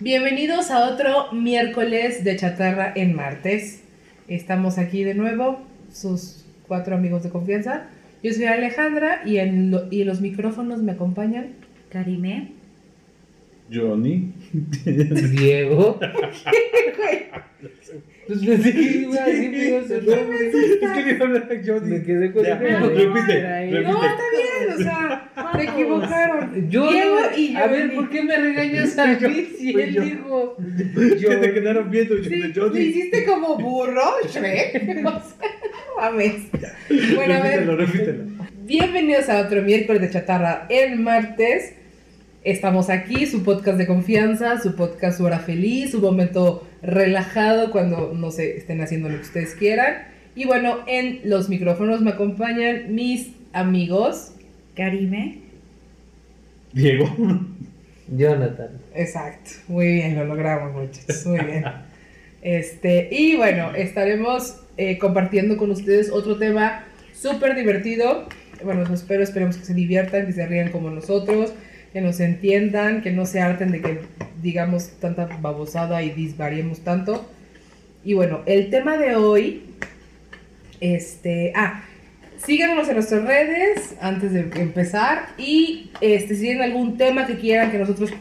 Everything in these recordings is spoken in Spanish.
Bienvenidos a otro miércoles de chatarra en martes. Estamos aquí de nuevo, sus cuatro amigos de confianza. Yo soy Alejandra y en, lo- y en los micrófonos me acompañan. Karime. Johnny. Diego. Pues iba a mi otro nombre. Es que dijo Johnny. Me quedé con Ya, el repite. No, está bien, o sea, se equivocaron. Yo, Diego y a ver. ¿por qué me regañas a mí si él yo. dijo? Que te quedaron viendo Sí, le Johnny. hiciste como burro, Shrek. No mames. Bueno, a ver. Repítelo, repítelo. Bienvenidos a otro miércoles de chatarra el martes. Estamos aquí, su podcast de confianza, su podcast su hora feliz, su momento relajado cuando no sé, estén haciendo lo que ustedes quieran. Y bueno, en los micrófonos me acompañan mis amigos. Karime. Diego. Jonathan. Exacto, muy bien, lo logramos muchachos, muy bien. Este, y bueno, estaremos eh, compartiendo con ustedes otro tema súper divertido. Bueno, espero, esperemos que se diviertan, que se rían como nosotros, que nos entiendan, que no se harten de que digamos tanta babosada y disvariemos tanto. Y bueno, el tema de hoy, este, ah, síganos en nuestras redes antes de empezar y este, si tienen algún tema que quieran que nosotros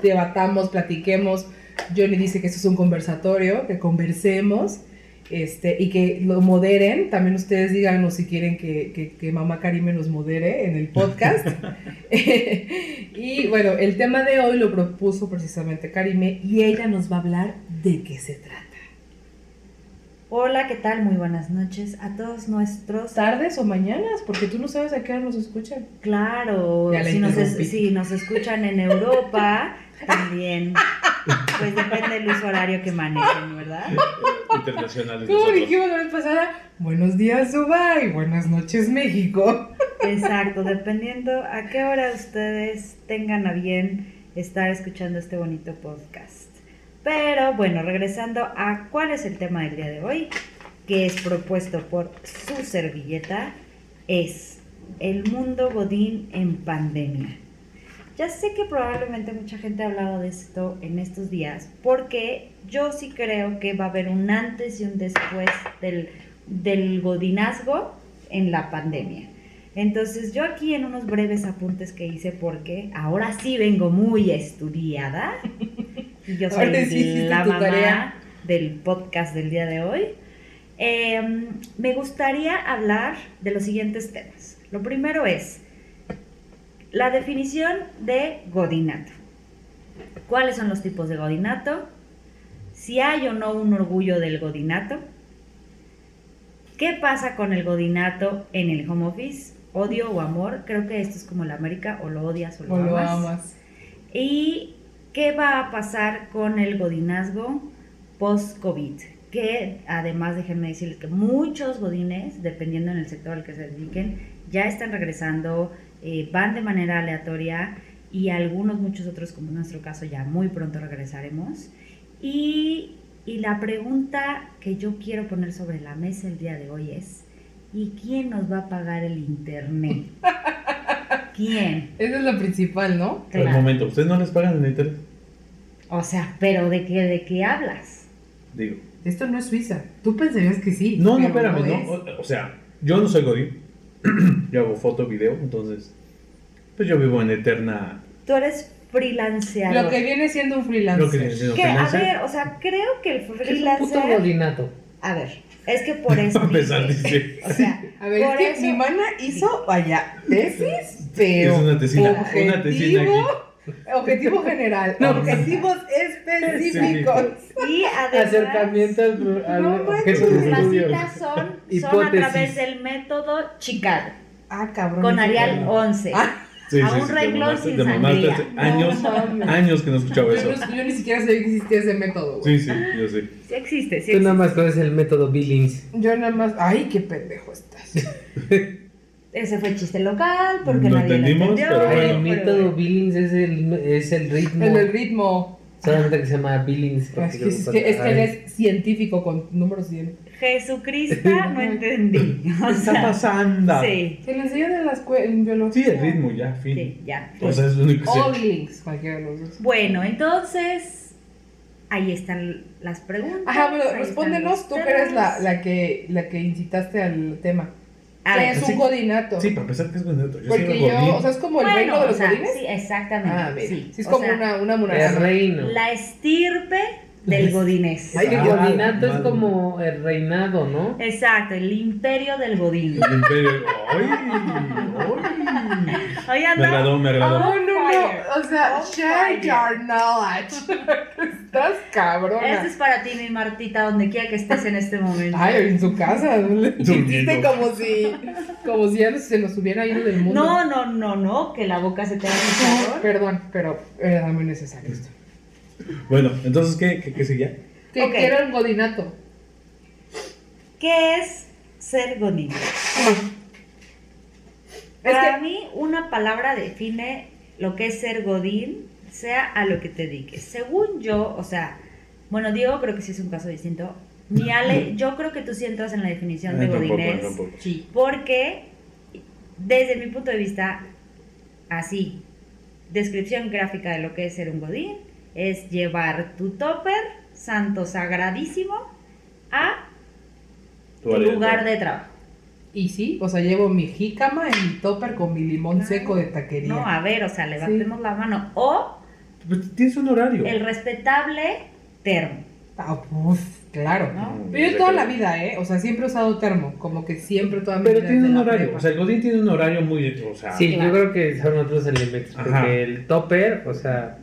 debatamos, platiquemos, Johnny dice que esto es un conversatorio, que conversemos este, y que lo moderen. También ustedes díganos si quieren que, que, que mamá Karime nos modere en el podcast. y bueno, el tema de hoy lo propuso precisamente Karime y ella nos va a hablar de qué se trata. Hola, ¿qué tal? Muy buenas noches a todos nuestros. ¿Tardes o mañanas? Porque tú no sabes a qué hora nos escuchan. Claro, si nos, es- si nos escuchan en Europa, también. Pues depende del uso horario que manejen, ¿verdad? Internacionales. Como dijimos la vez pasada, buenos días Dubai, buenas noches México. Exacto, dependiendo a qué hora ustedes tengan a bien estar escuchando este bonito podcast. Pero bueno, regresando a cuál es el tema del día de hoy, que es propuesto por su servilleta, es el mundo godín en pandemia. Ya sé que probablemente mucha gente ha hablado de esto en estos días, porque yo sí creo que va a haber un antes y un después del, del godinazgo en la pandemia. Entonces yo aquí en unos breves apuntes que hice, porque ahora sí vengo muy estudiada, y yo soy sí la mamá tarea. del podcast del día de hoy, eh, me gustaría hablar de los siguientes temas. Lo primero es la definición de godinato. ¿Cuáles son los tipos de godinato? Si hay o no un orgullo del godinato. ¿Qué pasa con el godinato en el home office? Odio o amor. Creo que esto es como la América, o lo odias o lo, O lo amas. amas. ¿Y qué va a pasar con el godinazgo post-COVID? Que además déjenme decirles que muchos godines, dependiendo en el sector al que se dediquen, ya están regresando, eh, van de manera aleatoria y algunos, muchos otros, como en nuestro caso, ya muy pronto regresaremos. Y, y la pregunta que yo quiero poner sobre la mesa el día de hoy es, ¿y quién nos va a pagar el internet? ¿Quién? Eso es lo principal, ¿no? Por el Claro. momento, ¿ustedes no les pagan en internet? O sea, pero ¿de qué, de qué hablas? Digo. Esto no es Suiza. Tú pensarías que sí. No, no, espérame, es. no. O, o sea, yo no soy Godín. yo hago foto, video, entonces. Pues yo vivo en eterna. Tú eres freelanceador. Lo que viene siendo un freelancer. Lo que viene siendo Que, a freelancer. ver, o sea, creo que el ¿Qué es un puto freelancer... godinato? A ver, es que por eso A pesar dice. dice. O sea, A ver, por es que eso- mi mana hizo, vaya, tesis, pero Es una tesina, objetivo, una tesina objetivo general, No. objetivos específicos. Y además... Acercamiento al, al No objeto de Las citas son, son a través del método Chicago, Ah, cabrón. con Arial no. 11. Ah, Sí, A sí, un sí, renglón sin sandía. hace años, No años que no escuchaba Yo, eso. no- yo ni siquiera sabía que existía ese método, güey. Sí, sí, yo sé. Sí existe, sí Tú nada más conoces el método Billings. Yo nada más. Ay, qué pendejo estás. Ese fue chiste local, porque No nadie entendimos, lo entendió. pero bueno. el método. Billings es el, es el ritmo. En el ritmo. Solamente que se llama Billings. Es que, es que, es que él es científico con números 100. Jesucristo, no entendí. O ¿Qué está pasando? Sí, Se le enseñan en la escuela, en biología. Sí, el ritmo, ya, fin. sí, ya. O sea, es lo único que O sé. links, cualquiera de los dos. Bueno, entonces, ahí están las preguntas. Ajá, pero respóndenos, tú que eres la, la, que, la que incitaste al tema. A ¿Qué ver, es sí. un godinato? Sí, para empezar, ¿qué es godinato? Yo Porque soy yo, godín. o sea, es como el bueno, reino de o los sea, godines. sí, exactamente. Ah, sí. Sí, es O como sea, una, una El monarquía. reino. La estirpe del godines. Ay, El qué godinato es como el reinado, ¿no? Exacto, el imperio del godín. El imperio. ¡Ay! ¡Ay! Oigan, Me agradó, me agradó. No, no, no. O sea, On share fire. your knowledge. Estás cabrona. Este es para ti, mi Martita, donde quiera que estés en este momento. Ay, en su casa. Hiciste como si, como si ya se nos hubiera ido del mundo. no, no, no, no, que la boca se te haga chicharrón. Perdón, pero era muy necesario esto. Bueno, entonces, ¿qué, qué, qué seguía? Que un godinato. ¿Qué es ser godín? Es Para que, mí, una palabra define lo que es ser godín, sea a lo que te dediques. Según yo, o sea, bueno, Diego creo que sí es un caso distinto. Mi Ale, yo creo que tú sí entras en la definición de Ah, tampoco, tampoco. sí. Porque, desde mi punto de vista, así, descripción gráfica de lo que es ser un godín, es llevar tu topper, santo sagradísimo, a Tu lugar de trabajo. Y sí, o sea, llevo mi jícama en mi topper con mi limón Claro. seco de taquería. No, a ver, o sea, levantemos la mano. O Pues tienes un horario. el respetable termo. Ah, uf, claro. ¿No? Pero yo toda la vida, ¿eh? O sea, siempre he usado termo. Como que siempre toda mi Pero vida. tiene desde un horario. prepa. O sea, el Godín tiene un horario muy. O sea, Sí, claro. yo creo que son otros elementos. Porque el topper, o sea,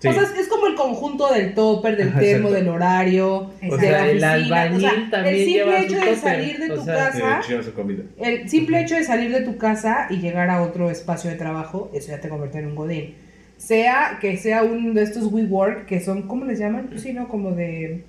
sí. O sea, es, es como el conjunto del topper, del Ajá, termo, exacto. del horario, Exacto. de la sea, el oficina. albañil o sea, también el simple hecho de topper. salir de o tu sea, casa, el simple hecho de salir de tu casa y llegar a otro espacio de trabajo, eso ya te convierte en un godín. Sea que sea uno de estos WeWork, que son, ¿cómo les llaman? Pues sí, ¿no? Como de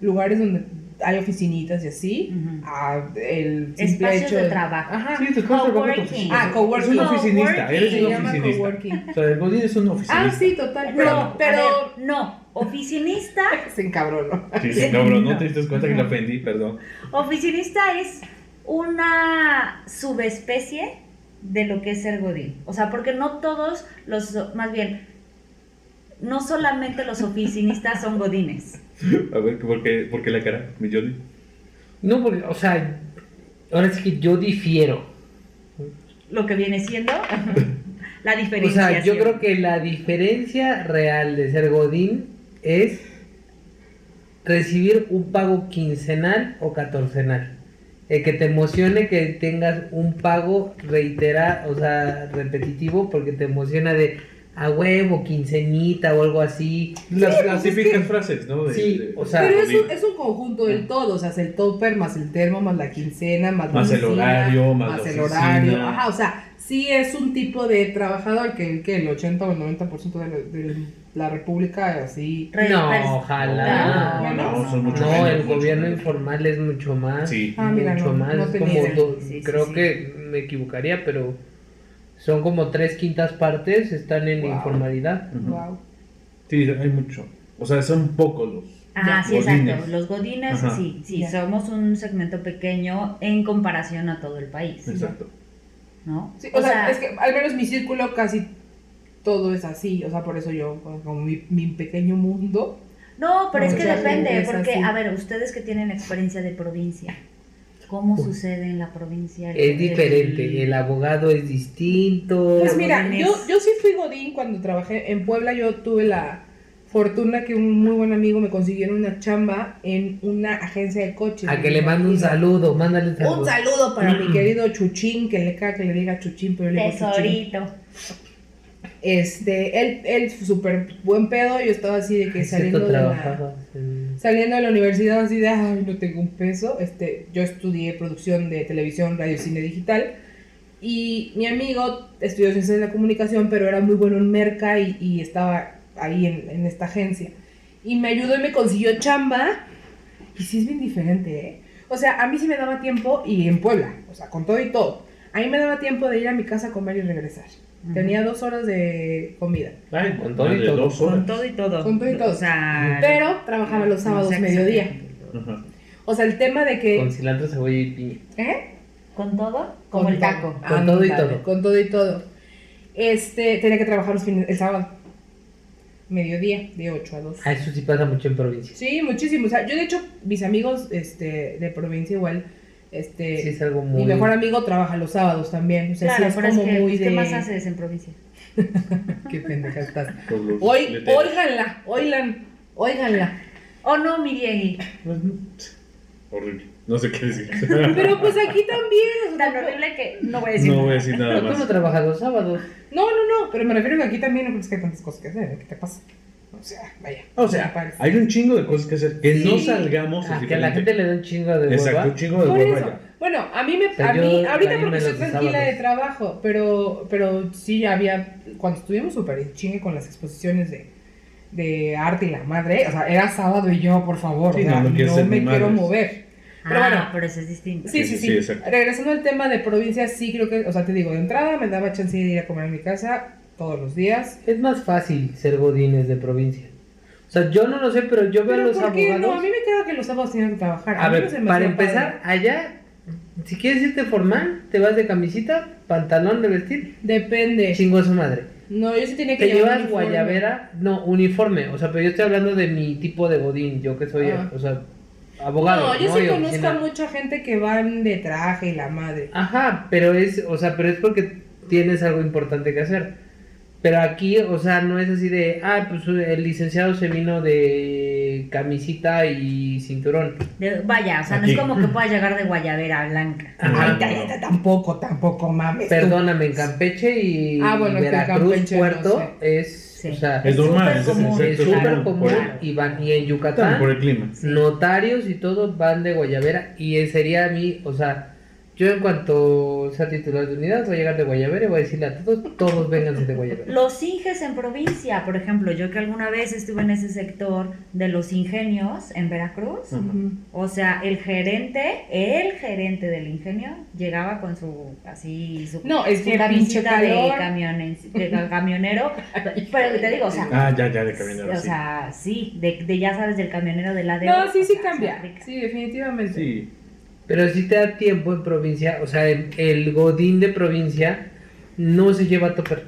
lugares donde hay oficinitas y así. Ujú. a el simple Espacios hecho de trabajo. Ajá. Sí, tu casa oficina. Ah, coworking. Es un oficinista. Eres Se un oficinista. O sea, el Godín es un oficinista. Ah, sí, total. No, Pero, pero ver, no. Oficinista, se encabronó. Sí, sí, cabrón, no te diste cuenta que lo ofendí, perdón. oficinista es una subespecie de lo que es ser godín. O sea, porque no todos los, más bien, no solamente los oficinistas son godines. A ver, ¿por qué, por qué la cara, mi Jody? no, porque, o sea, ahora sí que yo difiero. Lo que viene siendo la O diferenciación. sea, yo creo que la diferencia real de ser Godín es recibir un pago quincenal o catorcenal. El que te emocione que tengas un pago reitera, o sea, repetitivo, porque te emociona de a huevo, quinceñita o algo así. Las, las pues es típicas que- frases, ¿no? De- Sí, de- o sea, Pero es un, es un conjunto del todo, o sea, es el topper, más el termo, más la quincena, más, la Más el horario, más la el horario. Ajá, o sea, sí es un tipo de trabajador que, que el 80 o el 90% de la, de la república así... No, ojalá. No, no, son mucho No, menos, el mucho gobierno menos. informal es mucho más. Sí. Ah, mira, mucho no, más. no es como Sí, sí, creo sí. que me equivocaría, pero son como tres quintas partes están en Wow. informalidad. Wow. Sí, hay mucho. O sea, son pocos los. Ah, sí, Godines. exacto. Los godines, Ajá. sí, sí, somos un segmento pequeño en comparación a todo el país, Exacto. ¿no? Sí, o, sea, es que al menos mi círculo casi todo es así, o sea, por eso yo, como mi, mi pequeño mundo, No, pero es que depende, porque, así. a ver, ustedes que tienen experiencia de provincia, ¿cómo sucede en la provincia? Es diferente, el- el abogado es distinto. Pues mira, yo, yo sí fui Godín cuando trabajé en Puebla. Yo tuve la fortuna que un muy buen amigo me consiguiera una chamba en una agencia de coches. a que le mando un saludo, mándale un saludo. Un saludo para mi querido Chuchín, que le caga que le diga Chuchín, pero yo le digo Chuchín. Tesorito. Este, él, él súper buen pedo, yo estaba así de que saliendo de la, saliendo de la universidad así de, no tengo un peso. Este, yo estudié producción de televisión, radio, cine digital. Y mi amigo estudió ciencias de la comunicación, pero era muy bueno en merca y, y estaba ahí en, en esta agencia. Y me ayudó y me consiguió chamba. Y sí es bien diferente, ¿eh? O sea, a mí sí me daba tiempo, y en Puebla, o sea, con todo y todo. A mí me daba tiempo de ir a mi casa a comer y regresar. Tenía dos horas de comida. Ay, Con todo y todo. dos Con todo y todo. Con todo y todo. O sea, Pero trabajaba los no sábados sé mediodía. Ajá. O sea, el tema de que... Con cilantro, cebolla y piña. ¿Eh? ¿Con todo? Como Con el taco. Con todo y todo. Con todo y todo. Este, tenía que trabajar los fines, el sábado. mediodía, de 8 a 2. Ah, eso sí pasa mucho en provincia. Sí, muchísimo. O sea, yo de hecho, mis amigos este, de provincia igual, Sí, este, es algo muy... mi mejor amigo trabaja los sábados también. O sea, Claro, sí es pero es como que, muy de... ¿qué más haces en provincia? Qué pendeja estás. Por los Oy, letreros. óiganla, óiganla, óiganla. ¿O no, Miriegui? Pues, Horrible. No sé qué decir. Pero pues aquí también. sea, Tan horrible que no voy a decir No voy a nada. decir nada Pero tú no más. trabajas los sábados. No, no, no, pero me refiero que aquí también no creo que hay tantas cosas que hacer. ¿Qué te pasa? O sea, vaya. O sea, parece. hay un chingo de cosas que hacer. Que no salgamos Ah, que a la gente le da un chingo de Exacto, hueva. un chingo de Por hueva eso. ya. Bueno, a mí me, O sea, a mí, yo ahorita ahí porque me estoy tranquila de trabajo, pero, pero sí había, cuando estuvimos súper chingue con las exposiciones de, de arte y la madre, o sea, era sábado y yo, por favor, Sí, o sea, no, me quiero madres. mover. Pero ah, bueno. pero eso es distinto. Sí, Sí, sí, sí, sí. exacto. Regresando al tema de provincia, sí creo que, o sea, te digo, de entrada me daba chance de ir a comer a mi casa todos los días. Es más fácil ser godines de provincia. O sea, yo no lo sé, pero yo veo a los ¿por qué abogados... no? A mí me queda que los sábados tienen que trabajar. A no ver, se me para empezar, padre. allá, si quieres irte formal, te vas de camisita, pantalón de vestir, Depende. chingo a su madre. No, yo sí tenía que Te llevar llevas uniforme. guayabera, no, uniforme, o sea, pero yo estoy hablando de mi tipo de godín, yo que soy, Ah. o sea, abogado. No, yo sí Y conozco a mucha gente que van de traje y la madre. Ajá, pero es, o sea, pero es porque tienes algo importante que hacer. Pero aquí, o sea, no es así de, ah, pues el licenciado se vino de camisita y cinturón. De- vaya, o sea, no es como que puedas llegar de guayabera blanca. Ajá. Ay, ya, ya, ya, tampoco, tampoco mames. Perdóname, en Campeche y Ah, bueno, Veracruz, Campeche no Puerto, es, Sí. o sea, Es normal, súper es, común. exacto, es súper común y van, y en Yucatán, por el clima. notarios y todo van de Guayabera y sería a mí, o sea, yo en cuanto sea titular de unidad voy a llegar de Guayabera y voy a decirle a todos, todos vénganse de Guayabera. Los inges en provincia, por ejemplo, yo que alguna vez estuve en ese sector de los ingenios en Veracruz, o sea, el gerente, el gerente del ingenio, llegaba con su, así, su, No, es su que pinche de, camiones- de camionero, pero te digo, o sea, Ah, ya, ya, de camionero. o sí. sea, sí, de, de ya sabes, del camionero de la de No, sí, sí cambia. Sí, definitivamente. Sí. Pero si te da tiempo en provincia, o sea, el, el godín de provincia no se lleva a topper.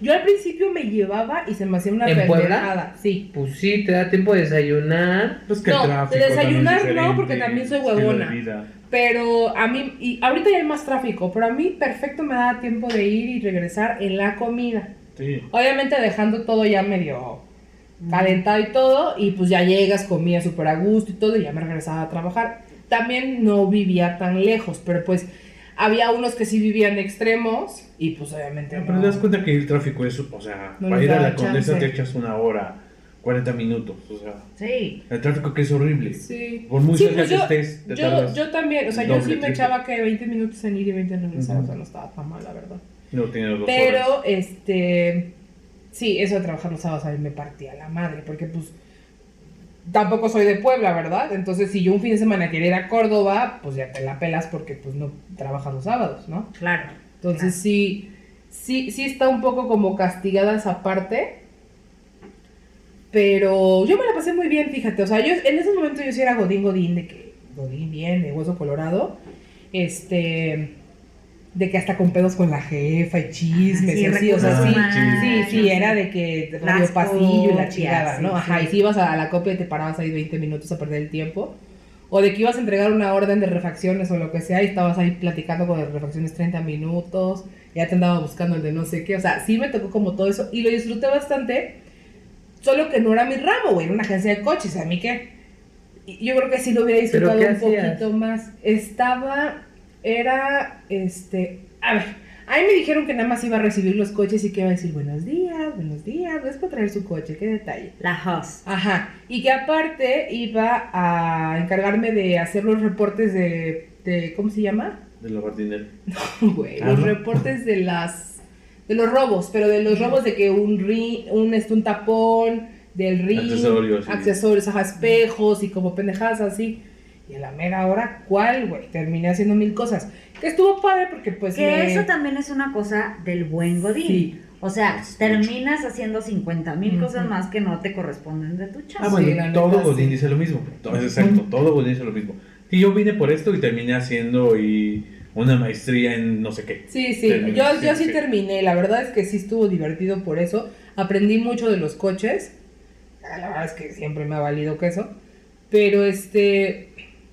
Yo al principio me llevaba y se me hacía una ¿En Puebla? pendejada. Sí. Pues sí, te da tiempo de desayunar. Pues que No, el tráfico de desayunar no, porque también soy huevona. vida. Pero a mí, y ahorita ya hay más tráfico, pero a mí perfecto me da tiempo de ir y regresar en la comida. Sí. Obviamente dejando todo ya medio calentado y todo, y pues ya llegas, comía súper a gusto y todo, y ya me regresaba a trabajar. También no vivía tan lejos, pero pues había unos que sí vivían extremos, y pues obviamente no. pero te das cuenta que el tráfico es, o sea, No para ir a la condesa chance. te echas una hora, 40 minutos, o sea, Sí, el tráfico que es horrible. Sí. Por muy Sí, cerca pues que yo, estés, te yo, yo también, o sea, yo sí me triple. echaba que 20 minutos en ir y 20 en regresar, o sea, no estaba tan mal, la verdad. No tienes dos horas. Pero, este, sí, eso de trabajar los sábados a mí me partía la madre, porque pues tampoco soy de Puebla, ¿verdad? Entonces, si yo un fin de semana quería ir a Córdoba, pues ya te la pelas porque pues no trabajas los sábados, ¿no? claro. Entonces, sí, sí, sí está un poco como castigada esa parte. Pero yo me la pasé muy bien, fíjate. O sea, yo en ese momento yo sí era Godín Godín, de que Godín bien, de hueso colorado. Este. De que hasta con pedos con la jefa y chismes Sí, y así, o sea, sí, sí, era de que radio pasillo y la chingada, ¿no? Ajá, sí. y si ibas a la copia y te parabas ahí 20 minutos a perder el tiempo. O de que ibas a entregar una orden de refacciones o lo que sea y estabas ahí platicando con las refacciones 30 minutos, ya te andaba buscando el de no sé qué. O sea, sí me tocó como todo eso y lo disfruté bastante, solo que no era mi ramo, güey, era una agencia de coches, a mí qué. Yo creo que sí lo hubiera ¿Pero disfrutado un hacías? poquito más. Estaba, era, este, a ver, a mí me dijeron que nada más iba a recibir los coches y que iba a decir buenos días, buenos días, es para traer su coche, qué detalle. La host. Ajá, y que aparte iba a encargarme de hacer los reportes de, de ¿cómo se llama? De lavar dinero. Güey, Ah, los ¿no? reportes de las, de los robos, pero de los robos de que un ri, un, este, un tapón, del ring, Accesorios, sí. accesorios, ajá, espejos y como pendejadas así. Y a la mera hora, ¿cuál, güey? Terminé haciendo mil cosas. Que estuvo padre porque pues Que me- eso también es una cosa del buen Godín. Sí. O sea, terminas haciendo 50 mil cosas más que no te corresponden de tu Ah, chamba. bueno, Sí, la todo neta, Godín sí. dice lo mismo. Todo- es exacto, todo Godín dice lo mismo. Y yo vine por esto y terminé haciendo y una maestría en no sé qué. Sí, sí, Terminé, yo, yo sí, sí, sí. terminé, la verdad es que sí estuvo divertido por eso. aprendí mucho de los coches. Ah, La verdad es que siempre me ha valido queso. Pero este,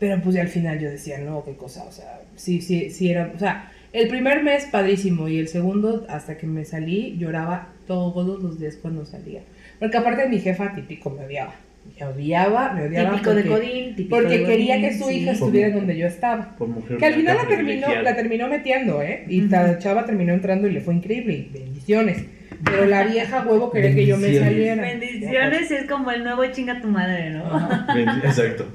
pero pues ya al final yo decía, no, qué cosa, o sea, sí, sí, sí era, o sea, el primer mes padrísimo y el segundo, hasta que me salí, lloraba todos los días cuando salía. Porque aparte mi jefa típico me odiaba. Me odiaba, me odiaba. Típico de porque- Godín, típico Porque de quería Godín, que su sí. hija estuviera donde yo estaba. Por mujer Que al final la terminó, la terminó metiendo, ¿eh? Y Ujú. la chava terminó entrando y le fue increíble. Bendiciones. Pero la vieja huevo quería que yo me saliera. Bendiciones es como el nuevo chinga tu madre, ¿no? Ajá. Exacto.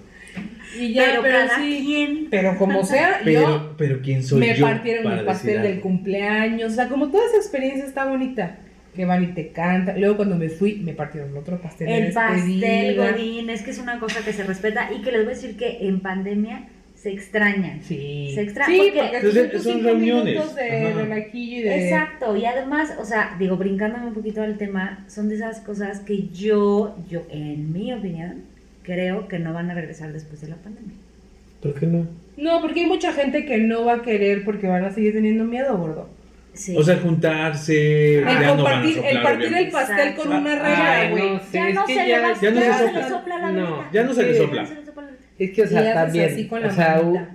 Y ya, pero, pero, cada sí. quien. Pero como sea, Pero, yo pero ¿quién soy me yo partieron mi pastel del cumpleaños. O sea, como toda esa experiencia está bonita. Que van y te cantan. Luego cuando me fui, me partieron otro pastel. de El pastel. Godín es que es una cosa que se respeta y que les voy a decir que en pandemia se extrañan. Sí. Se extra- Sí, porque- porque son son reuniones. minutos de Ajá. relajillo y de... Exacto, y además, o sea, digo, brincándome un poquito al tema, son de esas cosas que yo, yo, en mi opinión, creo que no van a regresar después de la pandemia. ¿Por qué no? No, porque hay mucha gente que no va a querer porque van a seguir teniendo miedo, gordo. Sí. O sea, juntarse. El ya no van a compartir, soplar, el partir el obviamente. pastel con una regla, güey. no ya no que se le ya- va, ya no se le sopla la No. Ya no se le sopla. Es que, o sea, también. así con la o sea, manita.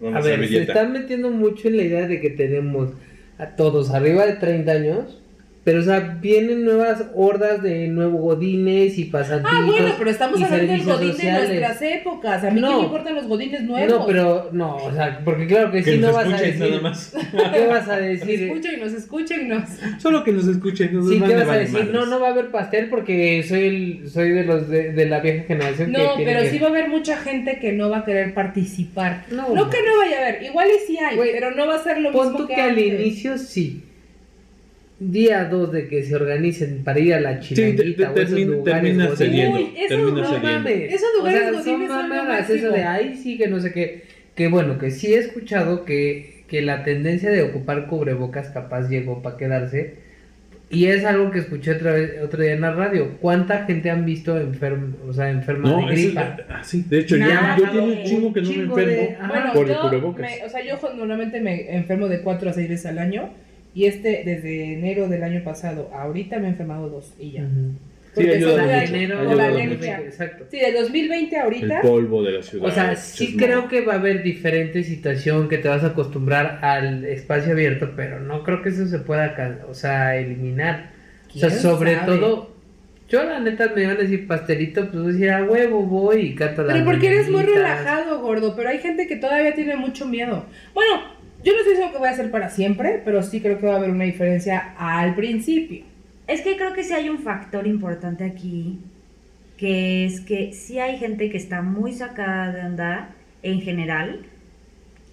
u- Con a ver, se están metiendo mucho en la idea de que tenemos a todos arriba de 30 años. Pero, o sea, vienen nuevas hordas de nuevos godines y pasantitos. Ah, bueno, pero estamos hablando del godín sociales. de nuestras épocas. A mí No. qué me importan los godines nuevos. No, pero, no, o sea, porque claro que Que sí no vas a escuchen decir. nada más. ¿Qué vas a Nos decir? escuchen, nos escuchen, Solo que nos escuchen. Nos Sí, ¿qué vas a decir? No, no va a haber pastel porque soy el, soy de los de, de la vieja generación que No, tiene pero que- sí va a haber mucha gente que no va a querer participar. No, No que no vaya a haber, igual y sí hay, pero no va a ser lo Pon mismo tú que, que al inicio sí. Día 2 de que se organicen para ir a la Sí, te- te- chilanguita o esos termina- lugares termina godines. cediendo. Uy, eso termina no cediendo. mames. Esos lugares o sea, son mamadas, eso de ay sí que no sé qué. Que bueno, que sí he escuchado que, que la tendencia de ocupar cubrebocas capaz llegó para quedarse. Y es algo que escuché otra vez, otro día en la radio. ¿Cuánta gente han visto enferma, o sea, enferma No, de eso es- gripa? ah, sí, de hecho, yo, Nada, yo tengo un chingo que no me Chingo de- enfermo Ajá. Bueno, por el yo, cubrebocas. me- o sea, yo normalmente me enfermo de 4 a 6 veces al año. Y este, desde enero del año pasado, ahorita me he enfermado dos y ya. Ujú. Porque ayuda son de- mucho, enero, la ayuda alergia. mucho. Exacto. Sí, de 2020 a El ahorita. polvo de la ciudad. O sea, sí creo que va a haber diferente situación, que te vas a acostumbrar al espacio abierto, pero no creo que eso se pueda, o sea, eliminar. O sea, ¿Quién sobre sabe? todo, yo la neta me iban a decir pastelito, pues voy a decir a huevo voy y canto las Pero porque eres muy relajado, gordo. Pero hay gente que todavía tiene mucho miedo. Bueno, yo no estoy diciendo que voy a hacer para siempre, pero sí creo que va a haber una diferencia al principio. Es que creo que sí hay un factor importante aquí, que es que sí hay gente que está muy sacada de onda en general,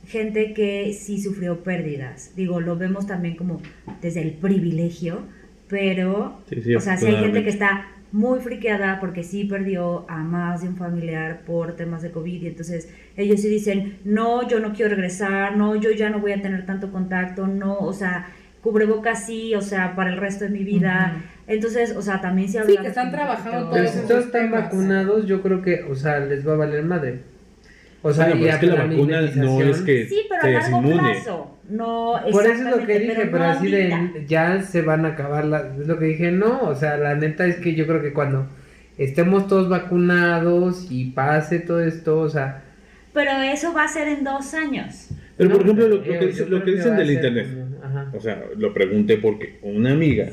gente que sí sufrió pérdidas. Digo, lo vemos también como desde el privilegio, pero, Sí, sí, o sea, sí hay gente que está muy friqueada porque sí perdió a más de un familiar por temas de COVID y entonces ellos sí dicen, no, yo no quiero regresar, no, yo ya no voy a tener tanto contacto, no, o sea, cubrebocas sí, o sea, para el resto de mi vida. Entonces, o sea, también se habla que están trabajando Pero todos si esos todos están temas. vacunados, yo creo que, o sea, les va a valer madre. O sea, Bueno, pero es que la vacuna no es que Sí, pero a largo inmune. plazo. No, Por eso es lo que dije, pero, no así de ya se van a acabar las... Es lo que dije, no, o sea, la neta es que yo creo que cuando estemos todos vacunados y pase todo esto, o sea... Pero eso va a ser en dos años. Pero, por ejemplo, lo, que, dice- lo que dicen del internet. ajá. O sea, lo pregunté porque una amiga,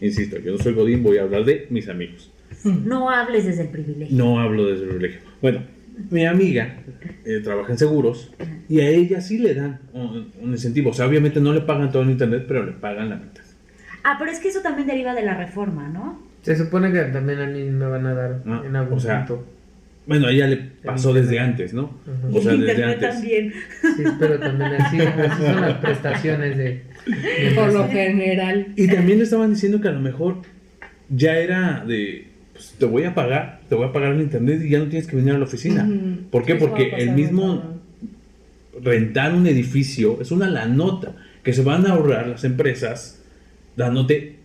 insisto, yo no soy Godín, voy a hablar de mis amigos. No hables desde el privilegio. No hablo desde el privilegio. Bueno, mi amiga eh, trabaja en seguros y a ella sí le dan un, un incentivo. O sea, obviamente no le pagan todo el internet, pero le pagan la mitad. Ah, pero es que eso también deriva de la reforma, ¿no? Se supone que también a mí me van a dar Ah, en algún o sea, punto. Bueno, a ella le pasó desde antes, ¿no? Ujú. O sea, desde Internet antes. también. Sí, pero también así, así son las prestaciones de... de Por lo general. Y también le estaban diciendo que a lo mejor ya era de, pues, te voy a pagar, te voy a pagar el internet y ya no tienes que venir a la oficina. Ujú. ¿Por qué? Eso Porque el mismo rentar un edificio es una lanota que se van a ahorrar las empresas dándote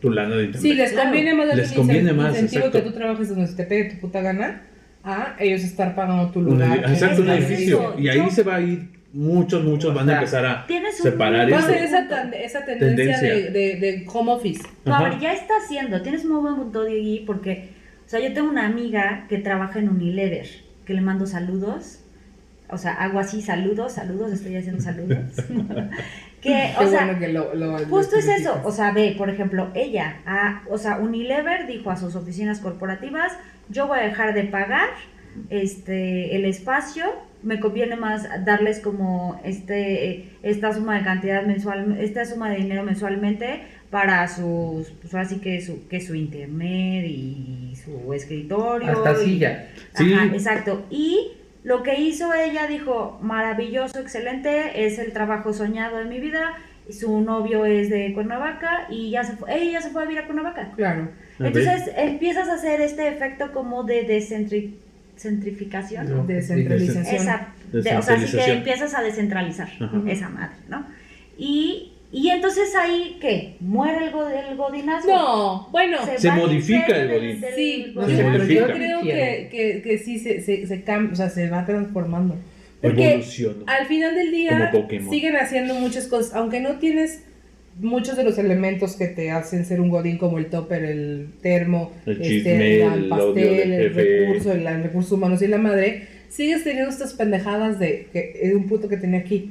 tu lana de internet. Sí, les Claro. conviene más Les conviene más, incentivo exacto. que tú trabajes donde se te pegue tu puta gana a ellos estar pagando tu lugar. exacto, un edificio. eso, Y ahí yo- se va a ir muchos, muchos O van sea, a empezar a separar Va a eso. ser esa, tendencia, Tendencia. De, de, de home office. Ya está haciendo. Tienes un muy buen punto, Diegui, porque, o sea, yo tengo una amiga que trabaja en Unilever, que le mando saludos. O sea, hago así, saludos, saludos, estoy haciendo saludos. que, o Qué sea, bueno que lo, lo- lo Justo es eso, o sea, ve, por ejemplo, ella, a- o sea, Unilever dijo a sus oficinas corporativas, yo voy a dejar de pagar este el espacio, me conviene más darles como este esta suma de cantidad mensual, esta suma de dinero mensualmente para sus, pues ahora sí que su, que su internet y su escritorio. Hasta y- silla. Sí. Ajá, exacto. Y lo que hizo ella dijo, maravilloso, excelente, es el trabajo soñado de mi vida. Su novio es de Cuernavaca y ya se fue, ella se fue a vivir a Cuernavaca. Claro. Entonces empiezas a hacer este efecto como de descentri- centrificación. No. Descentralización. Esa, de- o sea, sí que empiezas a descentralizar Ajá. esa madre, ¿no? Y, y entonces ahí, ¿qué? ¿Muere el, go- el godinazo? No, bueno. Se modifica el del- godín. del Sí, No yo, Se sé, pero modifica. yo creo que, que, que sí se, se, se cambia, o sea, se va transformando. Porque Evoluciona. al final del día siguen haciendo muchas cosas, aunque no tienes muchos de los elementos que te hacen ser un godín como el topper, el termo, El este, chisme, el pastel, del el recurso, el, el recurso humanos y la madre, sigues teniendo estas pendejadas de que es un puto que tenía aquí.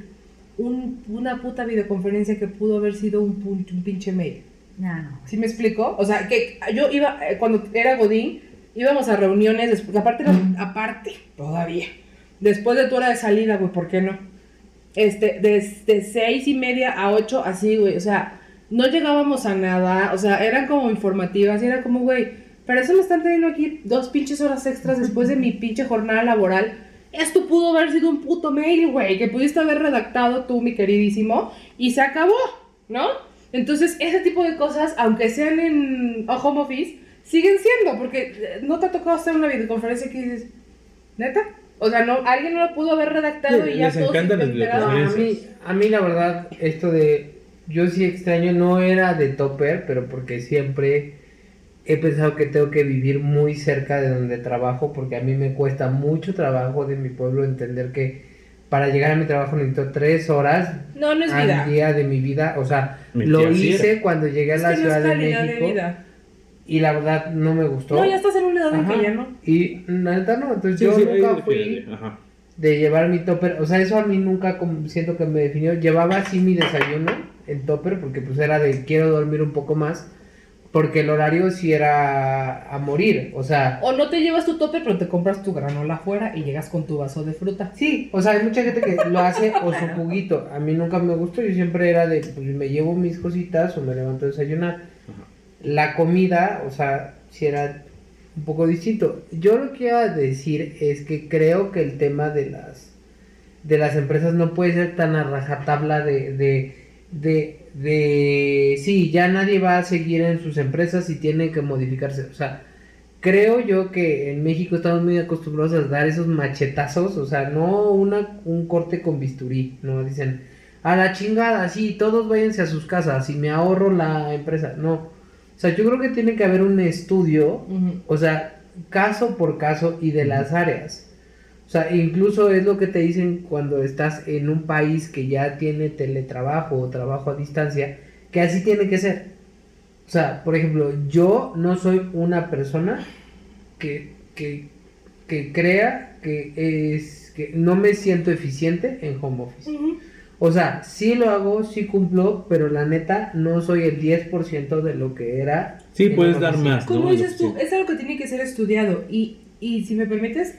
Un- una puta videoconferencia que pudo haber sido un, un pinche mail. Ya no. ¿Sí me explico? O sea, que yo iba, eh, cuando era Godín, íbamos a reuniones, después, aparte, era- aparte, todavía, después de tu hora de salida, güey, ¿por qué no? Este, de, seis y media a ocho, así, güey, o sea, no llegábamos a nada, o sea, eran como informativas y era como, güey, pero eso me están teniendo aquí dos pinches horas extras después de mi pinche jornada laboral. Esto pudo haber sido un puto mail, güey, que pudiste haber redactado tú, mi queridísimo, y se acabó, ¿no? Entonces, ese tipo de cosas, aunque sean en home office, siguen siendo, porque eh, no te ha tocado hacer una videoconferencia que dices, ¿neta? O sea, no, alguien no lo pudo haber redactado Sí, y ya les todos encantan las enterados. No, a mí, a mí la verdad, esto de. Yo sí extraño, no era de topper, pero porque siempre he pensado que tengo que vivir muy cerca de donde trabajo, porque a mí me cuesta mucho trabajo de mi pueblo entender que para llegar a mi trabajo necesito tres horas No, no es vida. al día de mi vida. O sea, Mi lo sí hice cuando llegué a Es la que no Ciudad es de México vida. y la verdad no me gustó. No, ya estás en una edad en Ajá. que ya no. Y neta no, entonces Sí, yo sí, nunca fui ajá. de llevar mi topper, o sea, eso a mí nunca como siento que me definió. Llevaba así mi desayuno en topper porque pues era de quiero dormir un poco más, porque el horario sí era a morir, o sea, O no te llevas tu tope, pero te compras tu granola afuera y llegas con tu vaso de fruta. sí, o sea, hay mucha gente que lo hace o su juguito. A mí nunca me gustó, yo siempre era de pues me llevo mis cositas o me levanto a desayunar. La comida, o sea, si era un poco distinto. Yo lo que iba a decir es que creo que el tema de las de las empresas no puede ser tan a rajatabla de, de, de, de sí, ya nadie va a seguir en sus empresas y tiene que modificarse. O sea, creo yo que en México estamos muy acostumbrados a dar esos machetazos, o sea, no una, un corte con bisturí, no dicen a la chingada, sí, todos váyanse a sus casas y me ahorro la empresa. No. O sea, yo creo que tiene que haber un estudio o sea, caso por caso y de las áreas. O sea, incluso es lo que te dicen cuando estás en un país que ya tiene teletrabajo o trabajo a distancia, que así tiene que ser. O sea, por ejemplo, yo no soy una persona que, que, que crea que es que no me siento eficiente en home office. O sea, sí lo hago, sí cumplo, pero la neta no soy el 10% de lo que era. Sí, puedes dar más. Como ¿no? dices tú, Sí. es algo que tiene que ser estudiado. Y, y si me permites,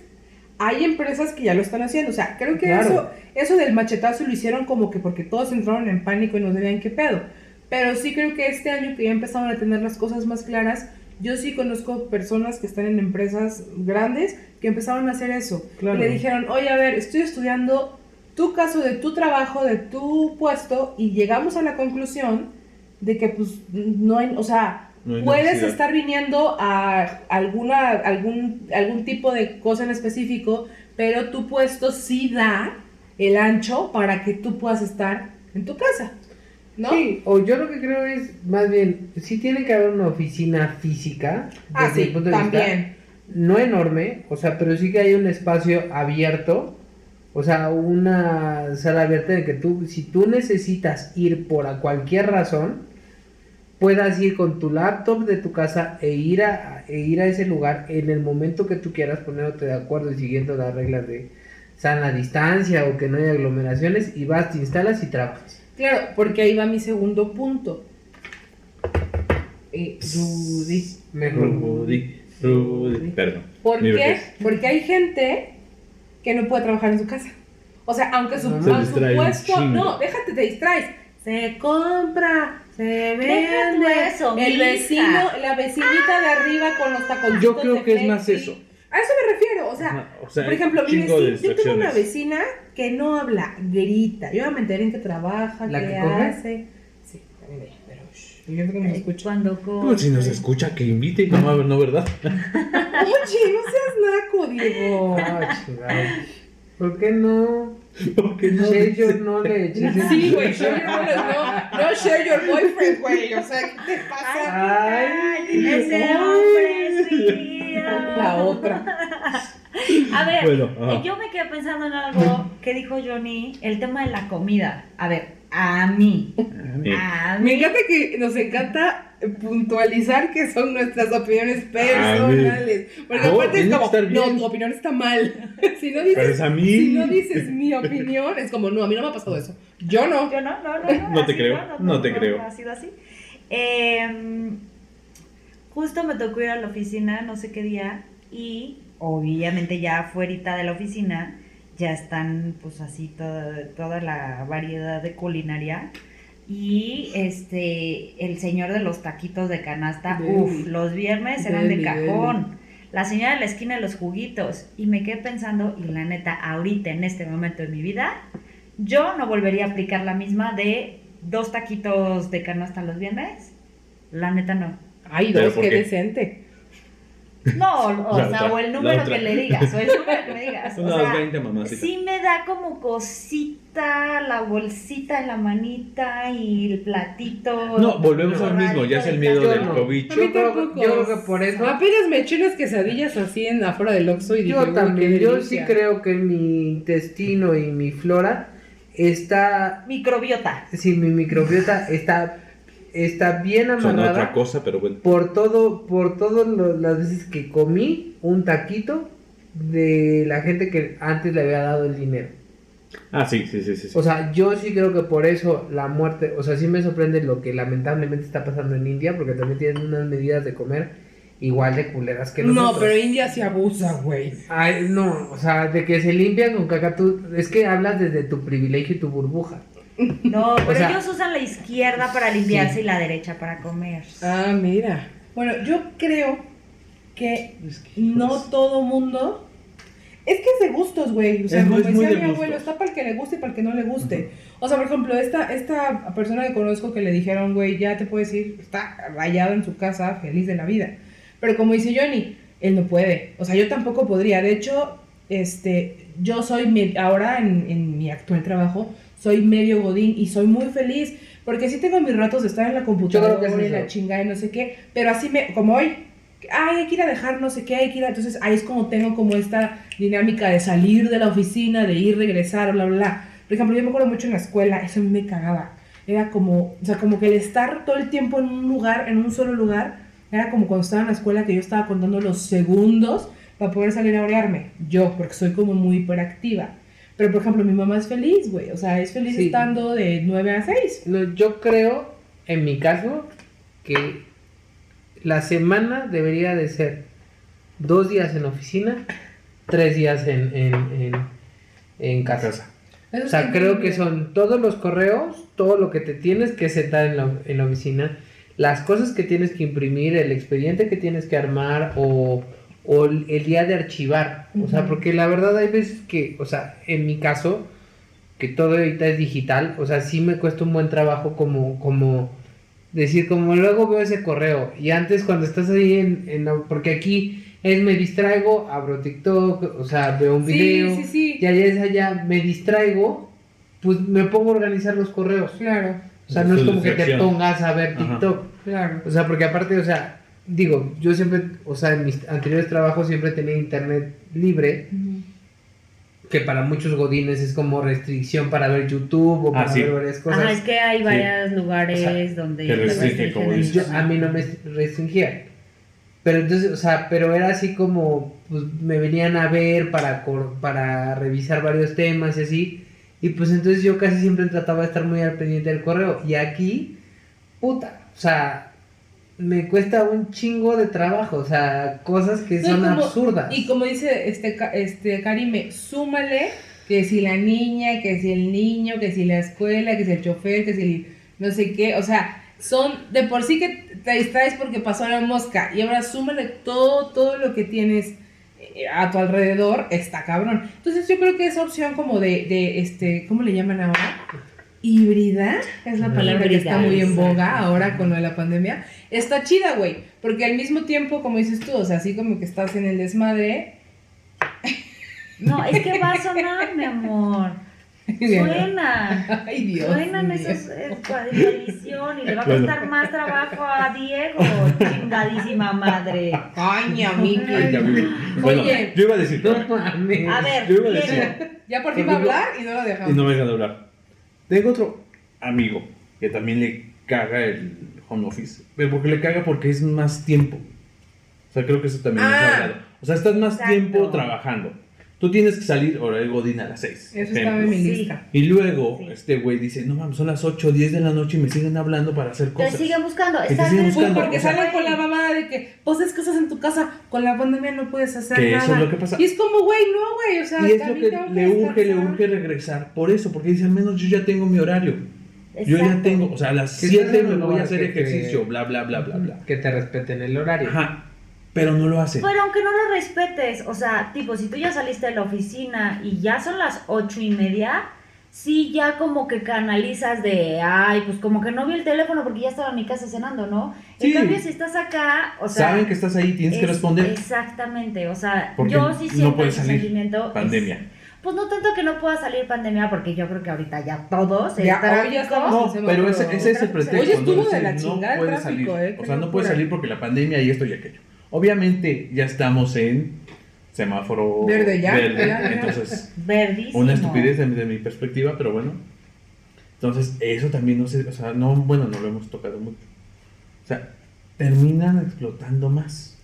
hay empresas que ya lo están haciendo. O sea, creo que Claro. eso, eso del machetazo lo hicieron como que porque todos entraron en pánico y no sabían qué pedo. Pero sí creo que este año que ya empezaron a tener las cosas más claras, yo sí conozco personas que están en empresas grandes que empezaron a hacer eso. Claro. Le dijeron, oye, a ver, estoy estudiando tu caso de tu trabajo, de tu puesto, y llegamos a la conclusión de que pues no hay, o sea, No puedes estar viniendo a alguna, algún, algún tipo de cosa en específico, pero tu puesto sí da el ancho para que tú puedas estar en tu casa, ¿no? Sí, o yo lo que creo es, más bien, sí tiene que haber una oficina física. Ah, desde sí, punto de vista, también. no enorme, o sea, pero sí que hay un espacio abierto O sea, una sala abierta de que tú, si tú necesitas ir por a cualquier razón, puedas ir con tu laptop de tu casa e ir a, e ir a ese lugar en el momento que tú quieras ponerte de acuerdo y siguiendo las reglas de sana distancia o que no haya aglomeraciones y vas, te instalas y trabajas. Claro, porque ahí va mi segundo punto. Eh, Rudy. Mejor. Rudy, Rudy, perdón. ¿Por qué? Porque hay gente que no puede trabajar en su casa. O sea, aunque su, supuesto, no, déjate, te distraes. Se compra, se. Deja tú eso, el vecino, la vecinita de arriba con los taconcitos Yo creo de que es más eso. A eso me refiero, o sea, Ajá, o sea, por ejemplo, mi de vecina, yo tengo una vecina que no habla, grita. Yo me enteré en qué trabaja, ¿La qué que coge? hace. Sí, también pero shh, yo creo que nos escucha. Cuando Pues si nos escucha, que invite, no, no, ¿verdad? Oye, no seas naco, Diego. Chingado. ¿Por qué no? Porque no. Share your knowledge. Sí, güey, share your knowledge, no, no share your boyfriend, güey. O sea, ¿qué te pasa? Ay, ese hombre es mío. La otra. A ver, Bueno, yo me quedé pensando en algo que dijo Johnny, el tema de la comida. A ver, a mí. A Me mí. encanta que nos encanta puntualizar que son nuestras opiniones personales. Porque No, aparte es como, no, tu opinión está mal. si no Pero dices, es a mí. si no dices mi opinión, es como, no, a mí no me ha pasado eso. Yo no. Yo no, no, no. No, No te creo, no te creo. Ha sido así. Eh, justo me tocó ir a la oficina, no sé qué día, y obviamente ya afuera de la oficina ya están pues así toda, toda la variedad de culinaria. Y este, el señor de los taquitos de canasta, uff, los viernes eran de cajón. La señora de la esquina de los juguitos. Y me quedé pensando, y la neta, ahorita en este momento de mi vida, yo no volvería a aplicar la misma de dos taquitos de canasta los viernes. La neta no. Ay, ¿Pero dos, qué qué? decente. No, o sea, otra, o el número que le digas, o el número que me digas. O Unas sea, 20 mamacitas. sí me da como cosita la bolsita en la manita y el platito. No, volvemos al mismo, ya es el miedo Yo del no. COVID. Yo creo, tampoco. yo creo que por eso. Apenas me eché unas quesadillas así en afuera del Oxxo y Yo "Uy, también, yo sí delicia". creo que mi intestino y mi flora está, Microbiota. sí, mi microbiota está, está bien Son otra amarrada cosa, pero bueno. por todo, por todas las veces que comí un taquito de la gente que antes le había dado el dinero. Ah, sí, sí, sí, sí. sí. O sea, yo sí creo que por eso la muerte, o sea, sí me sorprende lo que lamentablemente está pasando en India, porque también tienen unas medidas de comer igual de culeras que No, nosotros. pero India se abusa, güey. Ay, no, o sea, de que se limpian con caca, tú, es que hablas desde tu privilegio y tu burbuja. No, pero sea- ellos usan la izquierda para limpiarse y la derecha para comer. Ah, mira. Bueno, yo creo que no todo mundo. Es que es de gustos, güey. O sea, Es como decía de mi abuelo, está para el que le guste y para el que no le guste. O sea, por ejemplo, esta, esta persona que conozco que le dijeron, güey, ya te puedes ir, está rayado en su casa, feliz de la vida. Pero como dice Johnny, él no puede. O sea, yo tampoco podría. De hecho, este, yo soy, ahora en, en mi actual trabajo, soy medio godín y soy muy feliz. Porque sí tengo mis ratos de estar en la computadora que es y la chingada y no sé qué. Pero así me, como hoy, ay, hay que ir a dejar no sé qué, hay que ir a... Entonces ahí es como tengo como esta dinámica de salir de la oficina, de ir, regresar, bla, bla, bla. Por ejemplo, yo me acuerdo mucho en la escuela, eso a mí me cagaba. Era como, o sea, como que el estar todo el tiempo en un lugar, en un solo lugar, era como cuando estaba en la escuela que yo estaba contando los segundos para poder salir a orearme. Yo, porque soy como muy hiperactiva. Pero, por ejemplo, mi mamá es feliz, güey. O sea, es feliz Sí. estando de 9 a 6. No, yo creo, en mi caso, que la semana debería de ser dos días en oficina, tres días en, en, en, en casa. O sea, creo que son todos los correos, todo lo que te tienes que sentar en la, en la oficina, las cosas que tienes que imprimir, el expediente que tienes que armar o, o el el día de archivar. O sea, porque la verdad hay veces que, o sea, en mi caso, que todo ahorita es digital, o sea, sí me cuesta un buen trabajo como, como decir, como luego veo ese correo. Y antes cuando estás ahí en, en la- porque aquí es me distraigo, abro TikTok, o sea, veo un Sí, video sí, sí. y allá es allá, me distraigo, pues me pongo a organizar los correos. Claro, O sea, no es como que te pongas a ver Ajá. TikTok. claro. O sea, porque aparte, o sea, digo, yo siempre, o sea, en mis anteriores trabajos siempre tenía internet libre que para muchos godines es como restricción para ver YouTube o Ah, para sí. ver varias cosas. Ajá, es que hay varios lugares O sea, donde te como dices. Yo- a mí no me restringía. Pero entonces, o sea, pero era así como, pues me venían a ver para, cor- para revisar varios temas y así. Y pues entonces yo casi siempre trataba de estar muy al pendiente del correo. Y aquí, puta, o sea, me cuesta un chingo de trabajo. O sea, cosas que No, son como- absurdas. Y como dice este, este Karime, súmale que si la niña, que si el niño, que si la escuela, que si el chofer, que si el no sé qué, o sea, son de por sí que te distraes porque pasó la mosca y ahora súmale todo, todo lo que tienes eh, a tu alrededor, está cabrón. Entonces yo creo que esa opción como de, de este, ¿cómo le llaman ahora? Híbrida, es la palabra que está muy en boga ahora con lo de la pandemia. Está chida, güey, porque al mismo tiempo, como dices tú, o sea, así como que estás en el desmadre, No, es que va a sonar, mi amor. Suena. Ay, Dios. Suenan mío. esos eh, de edición y le va a Bueno. costar más trabajo a Diego, chingadísima madre. Ay, mi amiga. Ay, ya vi. Bueno, Oye. yo iba a decir, No. A ver, Yo iba a decir- Ya por fin va a hablar y no lo y dejamos. no me dejan hablar. Tengo otro amigo que también le caga el home office, pero porque le caga porque es más tiempo. O sea, creo que eso también Ah. es hablado. O sea, estás más Exacto. tiempo trabajando. Tú tienes que salir de Godín a las 6. Eso estaba en mi lista. Y luego Sí. este güey dice, no mames, son las 8 o 10 de la noche y me siguen hablando para hacer Te cosas. siguen buscando. Que te Están siguen en- Pues buscando, porque o sea- salen con la mamada de que poses cosas en tu casa, con la pandemia no puedes hacer Que nada. eso es lo que pasa. Y es como, güey, no, güey, o sea, Y es lo que le urge, le urge regresar. Por eso, porque dice, al menos yo ya tengo mi horario. Yo ya Exacto. tengo, o sea, a las Que 7 estás en me voy a hacer te- ejercicio, bla, bla, bla, bla, bla. Que te respeten el horario. Ajá, pero no lo hace. Pero aunque no lo respetes, o sea, tipo, si tú ya saliste de la oficina y ya son las ocho y media, sí ya como que canalizas de, ay, pues como que no vi el teléfono porque ya estaba en mi casa cenando, ¿no? Sí. En cambio, si estás acá, o sea... Saben que estás ahí, tienes que es- responder. Exactamente, o sea, Porque yo sí no siento puedes ese salir. sentimiento. es- Pandemia. pues no tanto que no pueda salir pandemia, porque yo creo que ahorita ya todos, el Ya, hoy ya estamos No, pero ese, ese es el pretexto. Oye, estuvo ¿no? de la no chingada el puedes tráfico, salir. ¿eh? O sea, no puedes salir porque la pandemia y esto y aquello. Obviamente ya estamos en semáforo Verde ya, verde, ya, ya. entonces Verdísimo. una estupidez de, de mi perspectiva, pero bueno. Entonces, eso también no sé, o sea, no, bueno, no lo hemos tocado mucho. O sea, terminan explotando más.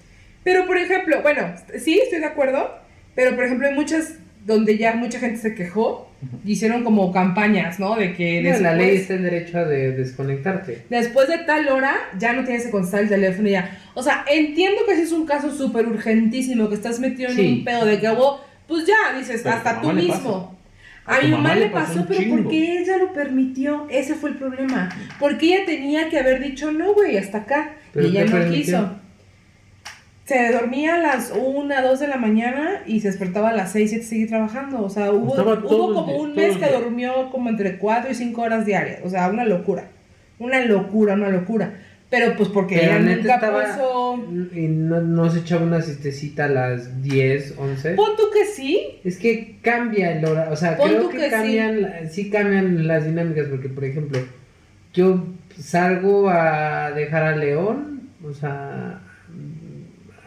Pero, por ejemplo, bueno, sí, estoy de acuerdo, pero, por ejemplo, hay muchas donde ya mucha gente se quejó y hicieron como campañas, ¿no? De que después, la ley está en derecho a de- desconectarte. después de tal hora ya no tienes que contestar el teléfono y ya. O sea, entiendo que si es un caso súper urgentísimo, que estás metido en Sí. un pedo de que hubo, pues ya, dices, Pero hasta tu tú mismo. A mi mamá mamá le pasó pero chingo. porque ella lo permitió, ese fue el problema. Porque ella tenía que haber dicho, no, güey, hasta acá. ¿Pero y ella no permitió? quiso. Se dormía a las 1, 2 de la mañana y se despertaba a las 6, 7 seguir trabajando. O sea, hubo, hubo como un mes que durmió como entre 4 y 5 horas diarias. O sea, una locura. Una locura, una locura. Pero pues porque Pero ella nunca estaba- puso... Y no, no se echaba una siestecita a las 10, 11. Pon tú que sí, Es que cambia el horario, o sea, Pon creo que, cambian, sí. cambian las dinámicas, porque por ejemplo, yo salgo a dejar a León, o sea,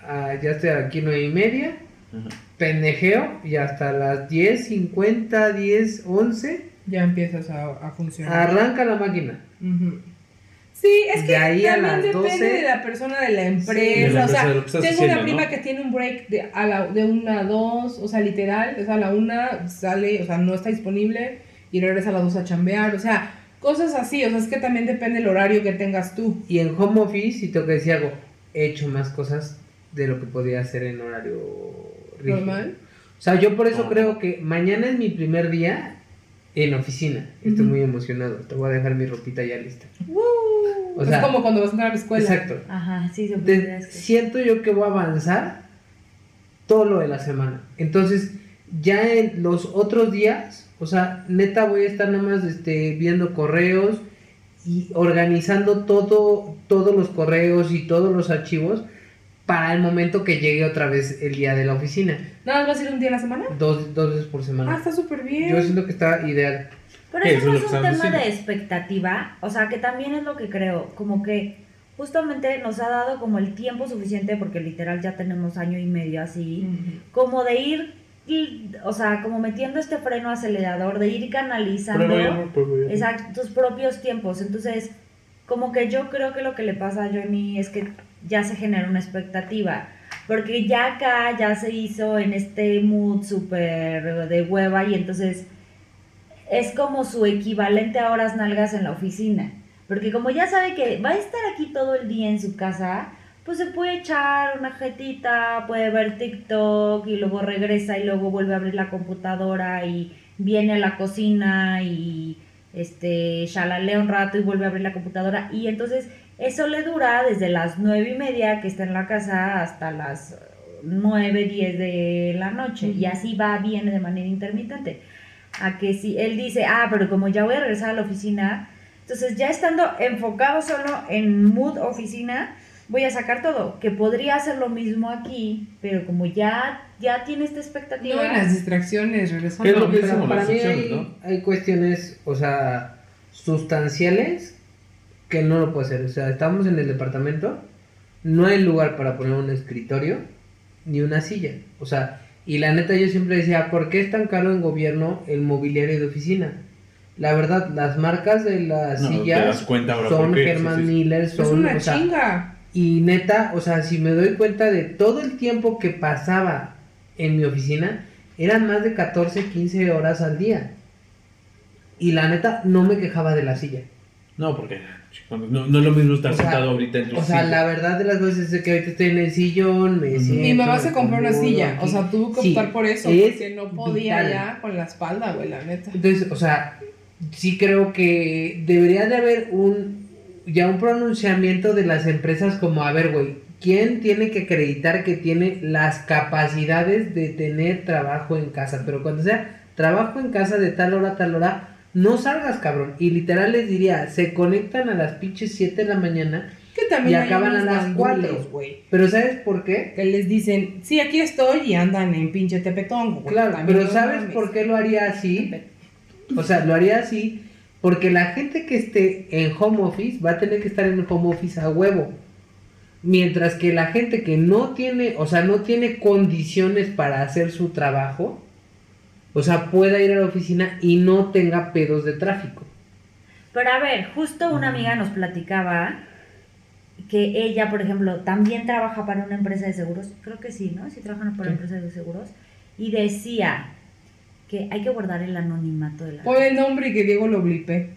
a- ya estoy aquí nueve y media, Ajá. pendejeo, y hasta las 10, 50, 10, 11, ya empiezas a, a funcionar. arranca la máquina. Sí, es De que ahí a también las depende 12. de la persona, de la de empresa. la o sea, empresa, tengo haciendo, una prima ¿no? que tiene un break de, a la, de una a dos, o sea, literal, o sea, a la una sale, o sea, no está disponible y regresa a las dos a chambear, o sea, cosas así, o sea, es que también depende el horario que tengas tú. Y en home office, y tengo que decir algo, he hecho más cosas de lo que podía hacer en horario rígido. Normal. O sea, yo por eso No. creo que mañana es mi primer día en oficina. Estoy Ujú. muy emocionado. Te voy a dejar mi ropita ya lista. O es sea, como cuando vas a entrar a la escuela. Exacto. Ajá, sí, se De- podría decir. siento yo que voy a avanzar todo lo de la semana. Entonces, ya en los otros días, o sea, neta voy a estar nada más este, viendo correos y organizando todo, todos los correos y todos los archivos para el momento que llegue otra vez el día de la oficina. Nada más vas a ir un día a la semana. Dos, dos veces por Ah, semana. está súper bien. Yo siento que está ideal. Pero Eso eso no es un tema de expectativa, o sea, que también es lo que creo, como que justamente nos ha dado como el tiempo suficiente, porque literal ya tenemos año y medio así, como de ir y, o sea, como metiendo este freno acelerador de ir canalizando Prueba prueba error. exacto, tus propios tiempos. Entonces, como que yo creo que lo que le pasa a Johnny es que ya se genera una expectativa. Porque ya acá ya se hizo en este mood súper de hueva y entonces es como su equivalente a horas nalgas en la oficina. Porque como ya sabe que va a estar aquí todo el día en su casa, pues se puede echar una jetita, puede ver TikTok y luego regresa y luego vuelve a abrir la computadora y viene a la cocina y este shalalea un rato y vuelve a abrir la computadora y entonces eso le dura desde las nueve y media que está en la casa hasta las nueve, diez de la noche y así va, viene de manera intermitente. A que si él dice, ah, pero como ya voy a regresar a la oficina, entonces ya estando enfocado solo en mood oficina, voy a sacar todo, que podría hacer lo mismo aquí, pero como ya, ya tiene esta expectativa. No, las distracciones, regresando. ¿Qué es lo que Pero para mí opciones, hay, ¿no? hay cuestiones, o sea, sustanciales que no lo puede hacer. O sea, estamos en el departamento, no hay lugar para poner un escritorio ni una silla. O sea, y la neta yo siempre decía, ¿por qué es tan caro en gobierno el mobiliario de oficina? La verdad, las marcas de las No, sillas das cuenta ahora son sí, sí. Miller, Es son, una o sea, chinga. y neta, o sea, si me doy cuenta de todo el tiempo que pasaba en mi oficina, eran más de 14, 15 horas al día. Y la neta, no me quejaba de la silla. No, porque no, no es lo mismo estar O sea, sentado ahorita en tu O sea, silla. la verdad de las cosas es que ahorita estoy en el sillón, me siento. Mi mamá se compró una silla, aquí. o sea, tuvo que Sí, optar por eso, es porque no podía vital. ya con la espalda, güey, la neta. Entonces, o sea, sí creo que debería de haber un ya un pronunciamiento de las empresas como, a ver, güey, ¿quién tiene que acreditar que tiene las capacidades de tener trabajo en casa? Pero cuando sea trabajo en casa de tal hora a tal hora, no salgas, cabrón. Y literal les diría, se conectan a las pinches 7 de la mañana, Que también Y acaban a las gandules, cuatro. güey. pero ¿sabes por qué? Que les dicen, sí, aquí estoy y andan en pinche Tepetón, güey. Claro, También pero ¿sabes mames. por qué lo haría así? O sea, lo haría así porque la gente que esté en home office va a tener que estar en home office a huevo. Mientras que la gente que no tiene, o sea, no tiene condiciones para hacer su trabajo, o sea, pueda ir a la oficina y no tenga pedos de tráfico. Pero a ver, justo una amiga nos platicaba que ella, por ejemplo, también trabaja para una empresa de seguros, creo que sí, ¿no? Sí trabajan para una empresa de seguros, y decía que hay que guardar el anonimato de la... Pon el nombre y que Diego lo blipe.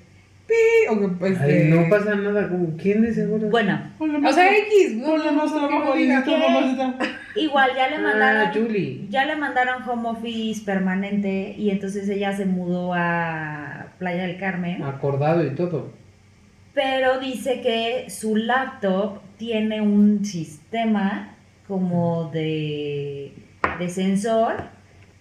Pi, o que pues. Ay, eh, no pasa nada, como, ¿quién es seguro? Bueno, O sea, X. No, no, no, igual ya le Ah, mandaron... Julie. Ya le mandaron home office permanente y entonces ella se mudó a Playa del Carmen. Acordado y todo. Pero dice que su laptop tiene un sistema como de, de sensor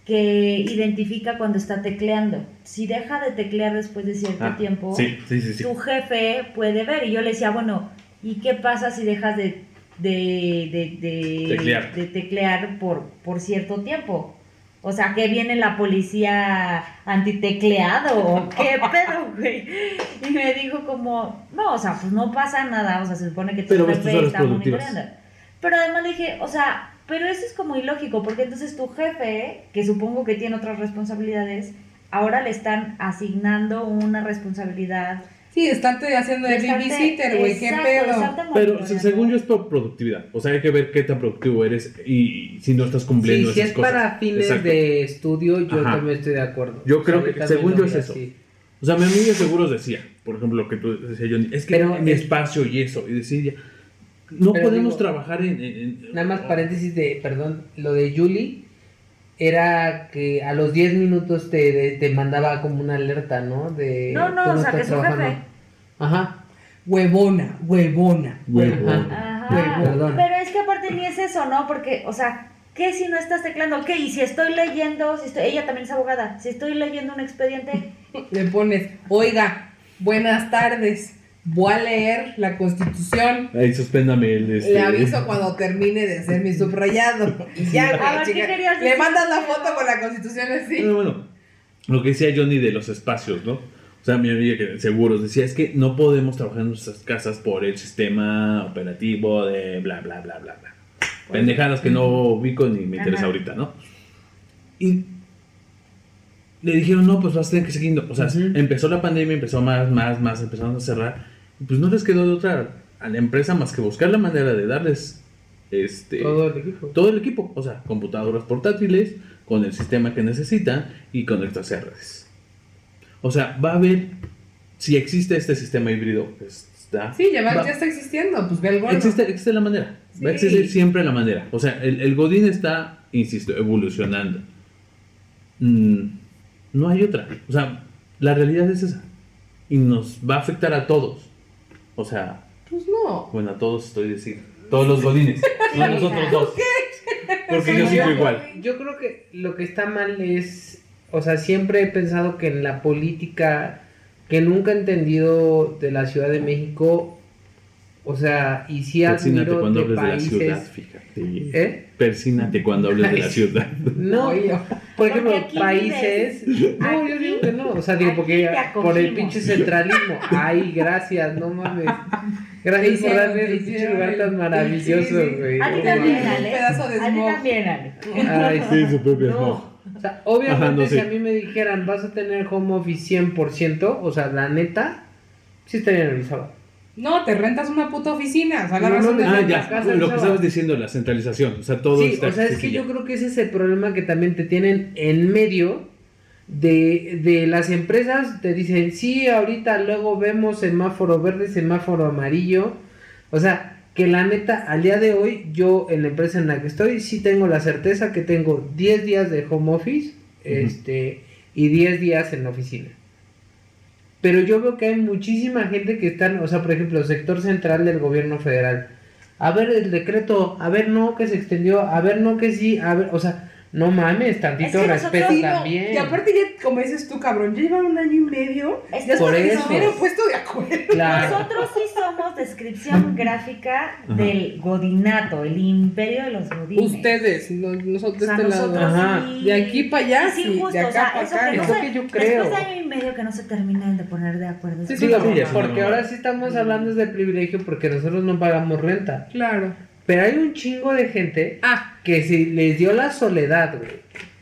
que identifica cuando está tecleando. Si deja de teclear después de cierto Ah, tiempo, Sí, sí, sí. sí. tu jefe puede ver. Y yo le decía, bueno, ¿y qué pasa si dejas de, de, de, de- Teclear. de teclear por, por cierto tiempo? O sea, que viene la policía antitecleado o qué pedo, güey. Y me dijo como, no, o sea, pues no pasa nada, o sea, se supone que tu Pero jefe está monitoreando. Pero además le dije, o sea, pero eso es como ilógico, porque entonces tu jefe, que supongo que tiene otras responsabilidades, ahora le están asignando una responsabilidad. Sí, estarte haciendo de babysitter, güey. ¿Qué pedo? Pero según yo es por productividad. O sea, hay que ver qué tan productivo eres y, si no estás Sí, cumpliendo si esas es cosas. para fines Exacto. de estudio, yo Ajá. también estoy de acuerdo. Yo creo O que, según yo, es eso. así. O sea, mi amiga de seguros decía, por ejemplo, lo que tú decías, Johnny, es que Pero mi es- espacio y eso. Y decía, no Pero podemos digo, trabajar en, en- en- Nada más paréntesis de, perdón, lo de Julie era que a los 10 minutos te, de- te mandaba como una alerta, ¿no? De No, no, o sea, que su trabajando. jefe. Ajá. Huevona, huevona. Huevo. Ajá. Pero es que aparte ni es eso, ¿no? Porque, o sea, ¿qué si no estás teclando? ¿Qué? Y si estoy leyendo, si estoy, ella también es abogada, si estoy leyendo un expediente, Le pones, oiga, buenas tardes. Voy a leer la constitución. Ahí suspéndame el. Este, Le aviso cuando termine de hacer mi subrayado. Y ya, A güey, ver, ¿qué chica. querías Le mandas la foto con la constitución así. Bueno, bueno, lo que decía Johnny de los espacios, ¿no? O sea, mi amiga que seguros decía, es que no podemos trabajar en nuestras casas por el sistema operativo de bla, bla, bla, bla, bla. Pendejadas que no ubico ni me interesa Ajá. ahorita, ¿no? Y le dijeron, no, pues vas a tener que seguir. O sea, empezó la pandemia, empezó más, más, más, empezaron a cerrar. Pues no les quedó de otra a la empresa más que buscar la manera de darles este Todo el equipo. todo el equipo, o sea, computadoras portátiles con el sistema que necesitan y conectarse a redes. O sea, va a haber si existe este sistema híbrido, pues está. Sí, ya, va- va- ya está existiendo, pues ve el gordo. existe, existe la manera. Va a Sí. existir siempre la manera. O sea, el, el Godín está, insisto, evolucionando. Mm, no hay otra. O sea, la realidad es esa. Y nos va a afectar a todos. O sea, Pues no. bueno, a todos estoy diciendo. Todos los godines. No a nosotros dos. Porque yo sigo igual. Yo creo que lo que está mal es, o sea, siempre he pensado que en la política, que nunca he entendido de la Ciudad de México, o sea, y sí Persínate admiro cuando de hables de la países... ciudad, fíjate. ¿Eh? Persínate cuando hables de la ciudad. No, por Porque ejemplo, países... No, yo digo que no, o sea, digo, porque por el pinche centralismo. Ay, gracias, no mames. Gracias por darme ese pinche lugar el- tan maravilloso, sí, sí. güey. A ti también. Ale. pedazo de A ti también, Ale. Ay, Sí, su propio No, o sea, obviamente Ajá, no, si sí. a mí me dijeran vas a tener home office 100%, o sea, la neta, sí estaría nervioso. No, te rentas una puta oficina. O sea, la No, razón no, de Ah, ya, casa lo que estaba- estabas diciendo, la centralización. O sea, todo Sí, está o sea, es que yo creo que ese es el problema que también te tienen en medio de, de las empresas. Te dicen, sí, ahorita luego vemos semáforo verde, semáforo amarillo. O sea, que la neta, al día de hoy, yo en la empresa en la que estoy, sí tengo la certeza que tengo 10 días de home office este, y 10 días en la oficina. Pero yo veo que hay muchísima gente que están, o sea, por ejemplo, sector central del gobierno federal. A ver el decreto, a ver no que se extendió, a ver no que sí, a ver, o sea, no mames, tantito Es que respeto Sí, también. Y aparte ya, como dices tú, cabrón, ya llevan un año y medio. Es ya por eso. se hubieran puesto de acuerdo. Claro. Nosotros sí somos descripción gráfica Ajá. del godinato, el imperio de los godines. Ustedes, no- nosotros O de sea, este lado. Ajá. sí- De aquí para allá, es sí, injusto, de acá o sea, para eso acá, que no. Es se- que yo creo. Después de año y medio que no se terminan de poner de acuerdo. Sí, sí, sí, porque ahora sí estamos hablando de privilegio porque nosotros no pagamos renta. Claro. Pero hay un chingo de gente Ah, que si les dio la soledad, güey.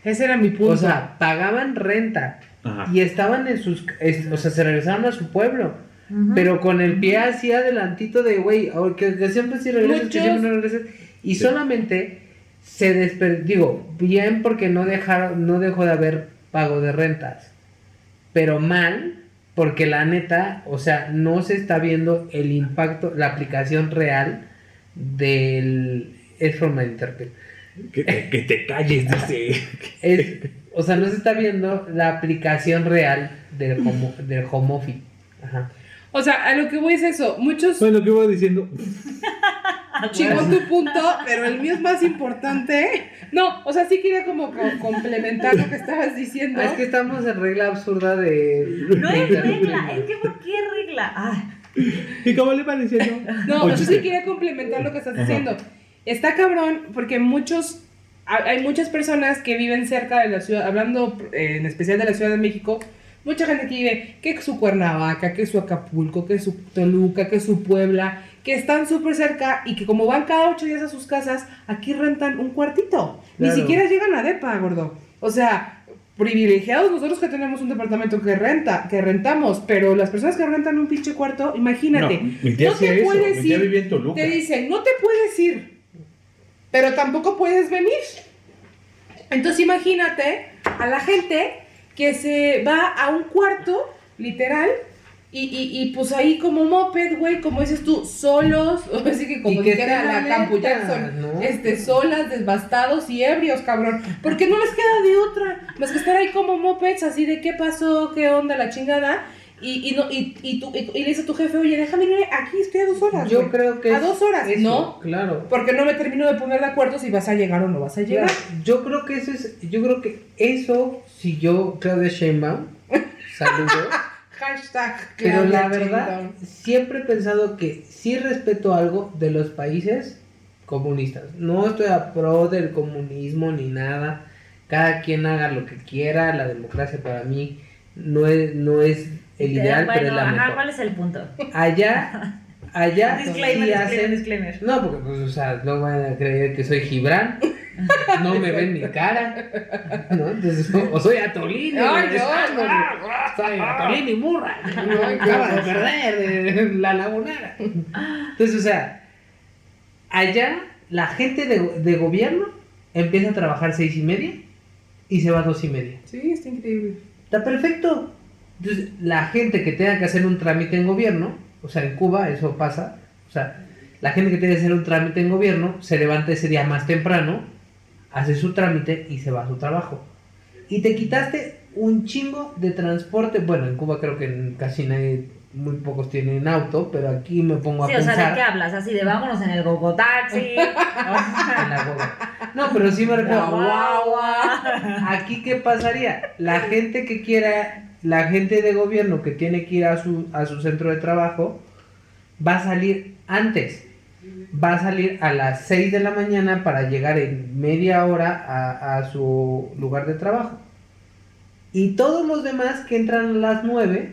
ese era mi punto. O sea, pagaban renta Ajá. y estaban en sus, es- o sea, se regresaron a su pueblo. Pero con el pie así adelantito de, güey, o que, que siempre sí regresas, que Muchos- siempre no regresas. Y Sí. solamente se desper... Digo, bien porque no dejaron, no dejó de haber pago de rentas. Pero mal porque la neta, o sea, no se está viendo el impacto, la aplicación real del... Es from my interpret. Que, te- que te calles, dice. Es, o sea, no se está viendo la aplicación real del home, del home office. Ajá. O sea, a lo que voy es eso. Muchos Bueno, lo que iba diciendo. chingó tu punto, pero el mío es más importante. No, o sea, sí quería como co- complementar lo que estabas diciendo. Ah, es que estamos en regla absurda de... No es regla, es que ¿por qué regla? Ah, ¿Y cómo le pareció? No, yo sí quería complementar lo que estás diciendo. Está cabrón porque muchos, ha- hay muchas personas que viven cerca de la ciudad, hablando eh, en especial de la Ciudad de México, mucha gente que vive, que su Cuernavaca, que su Acapulco, que su Toluca, que su Puebla, que están súper cerca y que como van cada ocho días a sus casas, aquí rentan un cuartito. Ni siquiera llegan a depa, gordo. O sea, privilegiados nosotros que tenemos un departamento que renta, que rentamos, pero las personas que rentan un pinche cuarto, imagínate, No, mi tía no hacía te eso. puedes Mi tía ir. en te dicen, no te puedes ir, pero tampoco puedes venir. Entonces imagínate a la gente que se va a un cuarto, literal, y, y, y pues ahí como moped, güey, como dices tú, solos, así que como dijera la la neta, Jackson, ¿no? este, solas, desbastados y ebrios, cabrón, porque no les queda de otra, más que estar ahí como mopeds, así de qué pasó, qué onda, la chingada, y, y, no, y, y, tú- y- le dice a tu jefe, oye, déjame ir aquí, estoy a dos horas, Yo güey". creo que A dos horas, eso, ¿no? Claro. Porque no me termino de poner de acuerdo si vas a llegar o no vas a llegar. Claro, Yo creo que eso es, yo creo que eso, si yo, Claudia Sheinbaum, saludo, Hashtag pero la verdad, Sheinbaum. siempre he pensado que sí respeto algo de los países comunistas. No estoy a pro del comunismo ni nada. Cada quien haga lo que quiera. La democracia para mí no es, no es el ideal, bueno, pero es la ajá, mejor. ¿cuál es el punto? Allá, allá disclaimer, sí disclaimer, hacen disclaimer. No, porque pues, o sea, no van a creer que soy Gibran. No me ven mi cara. ¿no? Entonces, o soy Atolini. Ay, o no, no. Soy Atolini Murra. Acaba de perder de la lagunera. Entonces, o sea, allá la gente de, de gobierno empieza a trabajar seis y media y se va a dos y media. Sí, está increíble. Está perfecto. Entonces, la gente que tenga que hacer un trámite en gobierno, o sea, en Cuba eso pasa, o sea, la gente que tiene que hacer un trámite en gobierno se levanta ese día más temprano, hace su trámite y se va a su trabajo. Y te quitaste un chingo de transporte. Bueno, en Cuba creo que casi nadie, muy pocos tienen auto, pero aquí me pongo a Sí, o sea, pensar. ¿de qué hablas? Así de vámonos en el gogo taxi. en la guagua. No, pero sí me refiero. Aquí, ¿qué pasaría? La gente que quiera, la gente de gobierno que tiene que ir a su, a su centro de trabajo, va a salir antes. Va a salir a las 6 de la mañana para llegar en media hora a, a su lugar de trabajo. Y todos los demás que entran a las 9,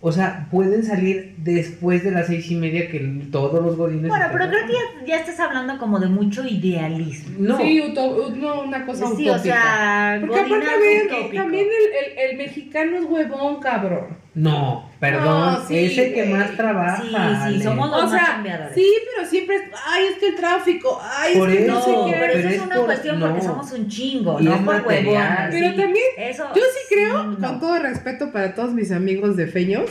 o sea, pueden salir después de las seis y media que todos los godines. Bueno, pero creo que ya, ya estás hablando como de mucho idealismo. No, Sí, uto- no, una cosa Sí, utópica. o sea, Porque aparte utópico. también el, el, el mexicano es huevón, cabrón. No, perdón, No, sí, es el que más trabaja. Sí, sí, Ale. somos los O más sea, chambeadores. sí, pero siempre es, ay, es que el tráfico, ay, Por es que eso, no pero eso pero es es una por- cuestión porque somos un chingo, Y no por material. Pero sí. también, Eso, Yo sí creo, no. con todo respeto para todos mis amigos de feños,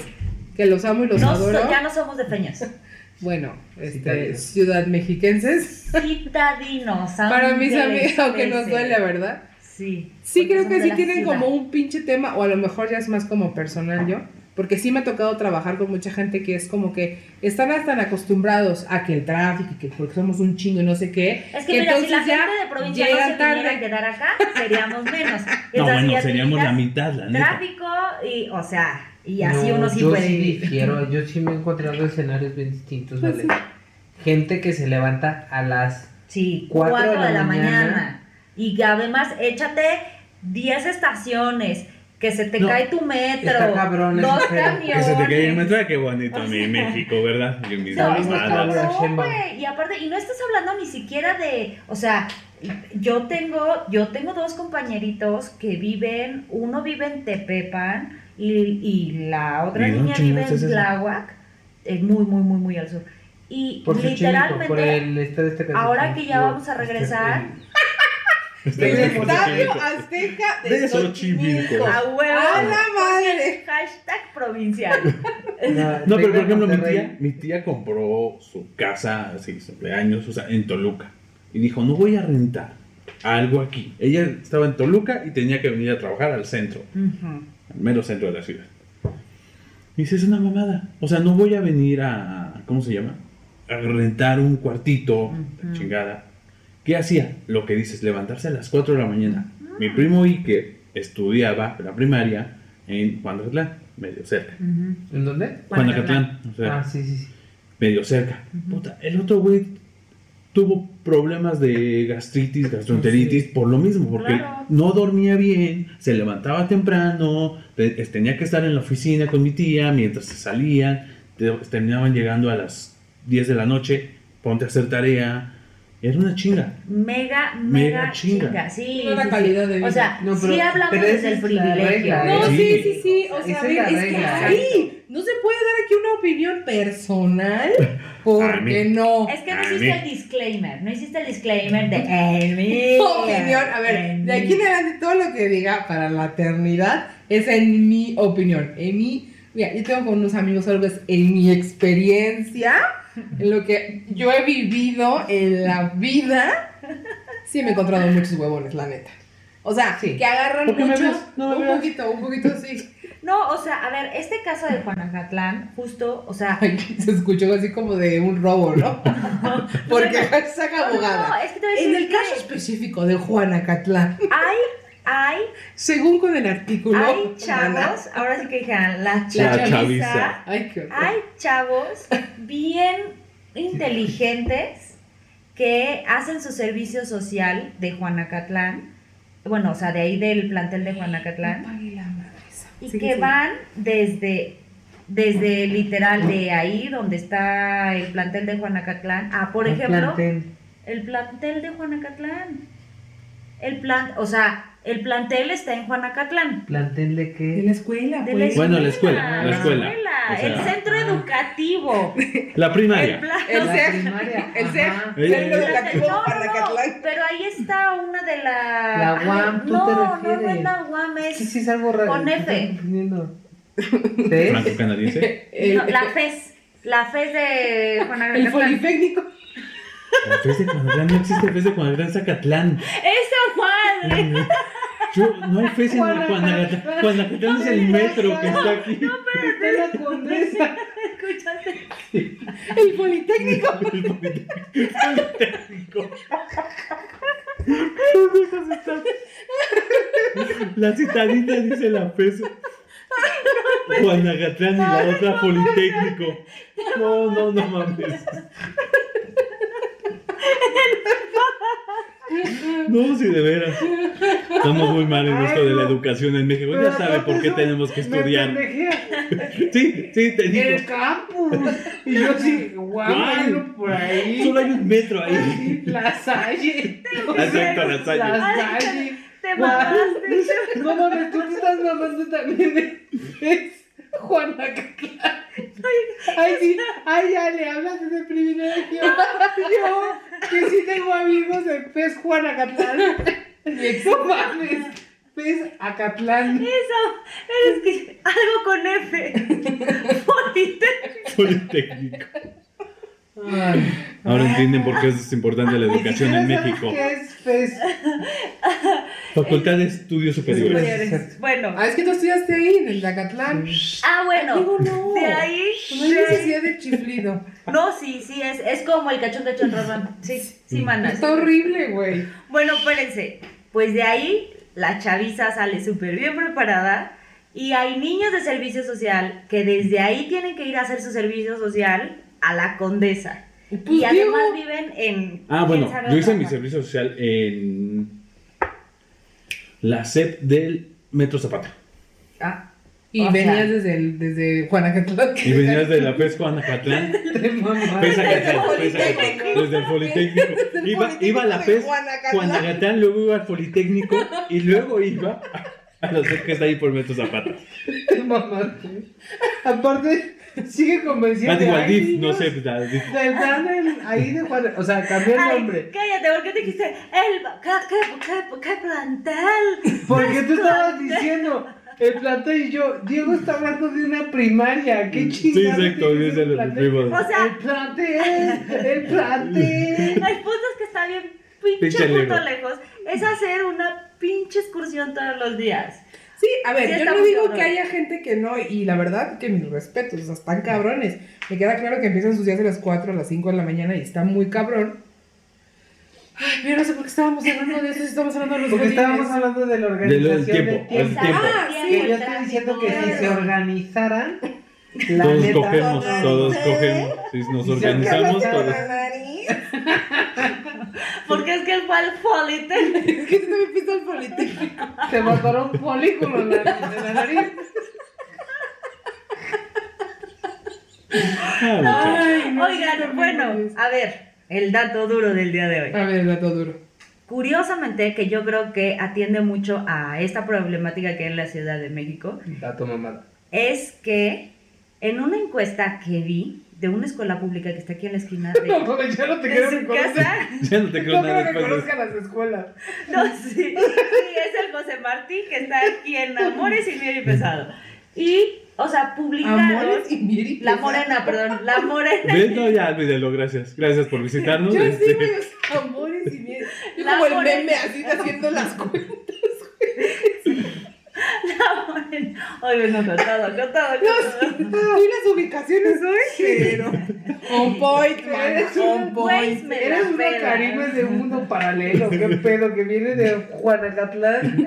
que los amo y los No, so- adoro. ya no somos de feñas. Bueno, este, Citadinos. ciudad mexiquenses. Citadinos. Para mis amigos, aunque nos duele, ¿verdad? Sí. Sí, creo que sí tienen ciudad. como un pinche tema, o a lo mejor ya es más como personal yo, porque sí me ha tocado trabajar con mucha gente que es como que están tan acostumbrados a que el tráfico, y que porque somos un chingo y no sé qué, Es que mira, si la entonces ya gente de provincia no se viniera a tarde. quedar acá, seríamos menos. No, bueno, seríamos la mitad, la neta. Tráfico y, o sea, y así No, uno sí yo puede sí vivir. difiero, yo sí me he encontrado escenarios bien distintos, Pues ¿vale? Gente que se levanta a las Sí, Cuatro 4 de de la la, mañana. mañana. Y que además échate 10 estaciones, que se te No, cae tu metro, está cabrón dos camiones. Que se te caiga el metro, qué bonito O mi sea- México, ¿verdad? Y mis No, aparte, y no estás hablando ni siquiera de, o sea, yo tengo, yo tengo dos compañeritos que viven, uno vive en Tepepan y, y la otra ¿Y dónde niña vive en? Tláhuac, es muy, muy, muy, muy al sur. Y por literalmente, por el este este ahora que ya vamos a regresar, Este El es estadio. Azteca de De Xochimilco. A huevo. ¡A la madre! Hashtag provincial. No, pero por ejemplo, mi tía, mi tía compró su casa, así, su cumpleaños, o sea, en Toluca. Y dijo, no voy a rentar algo aquí. Ella estaba en Toluca y tenía que venir a trabajar al centro, al mero centro de la ciudad. Y dice, es una mamada. O sea, no voy a venir a, ¿cómo se llama? A rentar un cuartito, chingada. ¿Qué hacía? Lo que dices, levantarse a las 4 de la mañana. Mi primo Ike estudiaba la primaria en Juanacatlán, medio cerca. Ujú. ¿En dónde? Juanacatlán, o sea, Ah, sí, sí, sí. medio cerca. Puta, el otro güey tuvo problemas de gastritis, gastroenteritis por lo mismo, porque Claro. no dormía bien, se levantaba temprano, te- tenía que estar en la oficina con mi tía mientras se salían, te- terminaban llegando a las 10 de la noche, ponte a hacer tarea, era una chinga. Mega, mega, Mega chinga. chinga. Sí, calidad sí. de vida. O sea, No, pero- sí hablamos pero desde el es privilegio. regla, No, ¿eh? sí, Sí. sí, sí. O sea, a es ver, es que ahí no se puede dar aquí una opinión personal. Porque no. Es que no hiciste el disclaimer, no hiciste el disclaimer de en mi opinión. A ver, de aquí en adelante todo lo que diga para la eternidad es en mi opinión. En mi. Mira, yo tengo con unos amigos algo es en mi experiencia, en lo que yo he vivido en la vida. Sí, me he encontrado muchos huevones, la neta. O sea, Sí. que agarran ¿Por qué me mucho. No un poquito, un poquito sí. No, o sea, a ver, este caso de Juanacatlán, justo, o sea, Ay, se escuchó así como de un robo, ¿no? Porque saca no, no, abogada. es que te voy a decir En el que caso específico de Juanacatlán, hay, hay, según con el artículo. hay chavos, ahora sí que dijeron, la, La chaviza, chaviza. Ay, qué horror. hay chavos bien inteligentes que hacen su servicio social de Juanacatlán, bueno, o sea, de ahí del plantel de Juanacatlán, la madre y Sí, que sí. van desde, desde literal de ahí donde está el plantel de Juanacatlán a, por Un ejemplo, plantel. el plantel de Juanacatlán. El plan, o sea, el plantel está en Juanacatlán. ¿Plantel de De qué? la escuela, De pues. Bueno, la escuela, la la escuela. O sea, el centro educativo. La El primaria. plan, El sea, primaria, el. Eh, Centro Educativo no, no, no, Juanacatlán. pero ahí está una de las. La UAM, ¿tú no, te No, no es refieres? la UAM, es. Sí, sí, es algo raro. Con ¿Qué F. Franco-canadiense. El, no, la FES. La FES de el Juanacatlán. Politécnico. La FES de Cuanatlán no existe FES de Cuanatlán Zacatlán. ¡Esa madre! Yo, no hay FES en Cuanatlán. Cuanatlán es el metro que está aquí. De la condesa. Escúchate. El Politécnico. El Politécnico. La citadita dice la FES. Guanacatlán y la otra Politécnico. No, no, no mames. No, sí, de veras. Estamos muy mal en esto de la educación en México. Ya sabe por qué tenemos que estudiar. Sí, sí, te El digo. campus. Y yo sí, guau, ¿Cuál? hay uno por ahí. Solo hay un metro ahí. La Salle. Exacto, la Salle. La Salle. Te mamaste. No mames, tú te estás mamando también de es Juanacatlán. Ay, sí, ay, ya le hablas de privilegio. Yo, que sí tengo amigos de Pez Juanacatlán. No mames, Pez Acatlán. Eso, es que algo con F. Politécnico. Politécnico. Ay. Ahora entienden por qué es importante la educación en México. ¿Qué es Pez? Facultad de Estudios Superiores. Superiores. Bueno. Ah, es que tú estudiaste ahí, en el Zacatlán. Ah, bueno. Digo, no. De ahí. No hay de- necesidad de chiflido. No, sí, sí, es, es como el cachón cachón rarrán. Sí, sí, manas. Está horrible, güey. Bueno, espérense. Pues de ahí la chaviza sale súper bien preparada y hay niños de servicio social que desde ahí tienen que ir a hacer su servicio social a la condesa. Pues, y además Diego. viven en... Ah, bueno, yo hice mi servicio social en la SEP del Metro Zapata. Ah. Y O venías sea- desde, el, desde Juanacatlán. Y venías de la FES Juanacatlán. Desde el Politécnico. Desde el Politécnico. Desde el Iba, iba a la FES Juanacatlán. Luego iba al Politécnico y luego iba a la SEP que está ahí por Metro Zapata. Aparte, sigue convenciendo. Ah, digo, al Ay, DIF, no sé, pues, ahí de Juan, o sea, cambió el nombre. cállate, ¿por qué dijiste el ¿qué, qué, plantel? Porque tú estabas Plantel. diciendo el plantel y yo, Diego está hablando de una primaria, qué Sí, chingada. exacto, dice el primo. O sea- el plantel, el plantel. El punto es que está bien pinche Pinche puto lejos. lejos. Es hacer una pinche excursión todos los días. Sí, a ver, Sí, yo no digo cabrón. que haya gente que no, y la verdad que mis respetos, o sea, están cabrones. Me queda claro que empiezan sus días a las 4, a las 5 de la mañana y está muy cabrón. Ay, pero no sé por qué estábamos hablando de eso, si estamos hablando de los Porque godines. estábamos hablando de la Del organización tiempo, del el tiempo. tiempo. Ah, Que yo estoy diciendo que si se organizaran, la Todos neta, cogemos, todos cogemos. Si nos organizamos, todos. Porque es que él fue al Politécnico. Es que me pisa el politécnico. se botaron un folículo en la, en la nariz. Ay, no, Oigan, bueno, a ver, el dato duro del día de hoy. A ver, dato duro. Curiosamente, que yo creo que atiende mucho a esta problemática que hay en la Ciudad de México, Dato mamada. es que en una encuesta que vi de una escuela pública que está aquí en la esquina de, No, pues ya no te quiero su que conozcas. casa, Ya no te creo No nada quiero que conozcan las escuelas. no, sí, sí, es el José Martín que está aquí en Amores y Miel y Pesado. Y, o sea, publicaron... Amores y Miri. La morena, perdón, la morena. ¿Ves? No, ya, olvídalo, gracias. Gracias por visitarnos. Yo este, sí, güey, o sea, amores y Miri. Es La como el meme así haciendo las cuentas. La morena. Oye, no, contado, contado, contado. Sí, las ubicaciones hoy, pero. On point, man. Eres On Pues me Eres una. Karime de un mundo paralelo, qué pedo, que viene de Juanacatlán.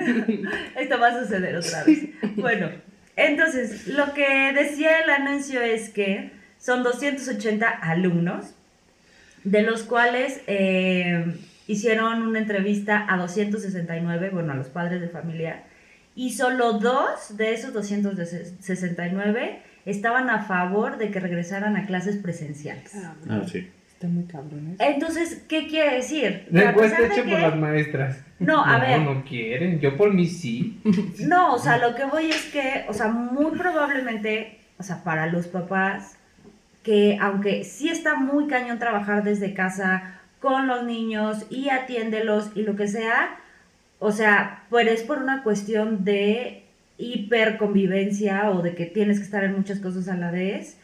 Esto va a suceder otra vez. Bueno, entonces, lo que decía el anuncio es que son 280 alumnos, de los cuales eh, hicieron una entrevista a 269, bueno, a los padres de familia, y solo dos de esos 269 estaban a favor de que regresaran a clases presenciales. Ah, sí. está muy cabrón eso. Entonces, ¿qué quiere decir? La encuesta hecha por las maestras. No, a ver. No, no quieren. Yo por mí sí. No, o sea, lo que voy es que, o sea, muy probablemente, o sea, para los papás, que aunque sí está muy cañón trabajar desde casa con los niños y atiéndelos y lo que sea, o sea, pero es por una cuestión de hiperconvivencia o de que tienes que estar en muchas cosas a la vez,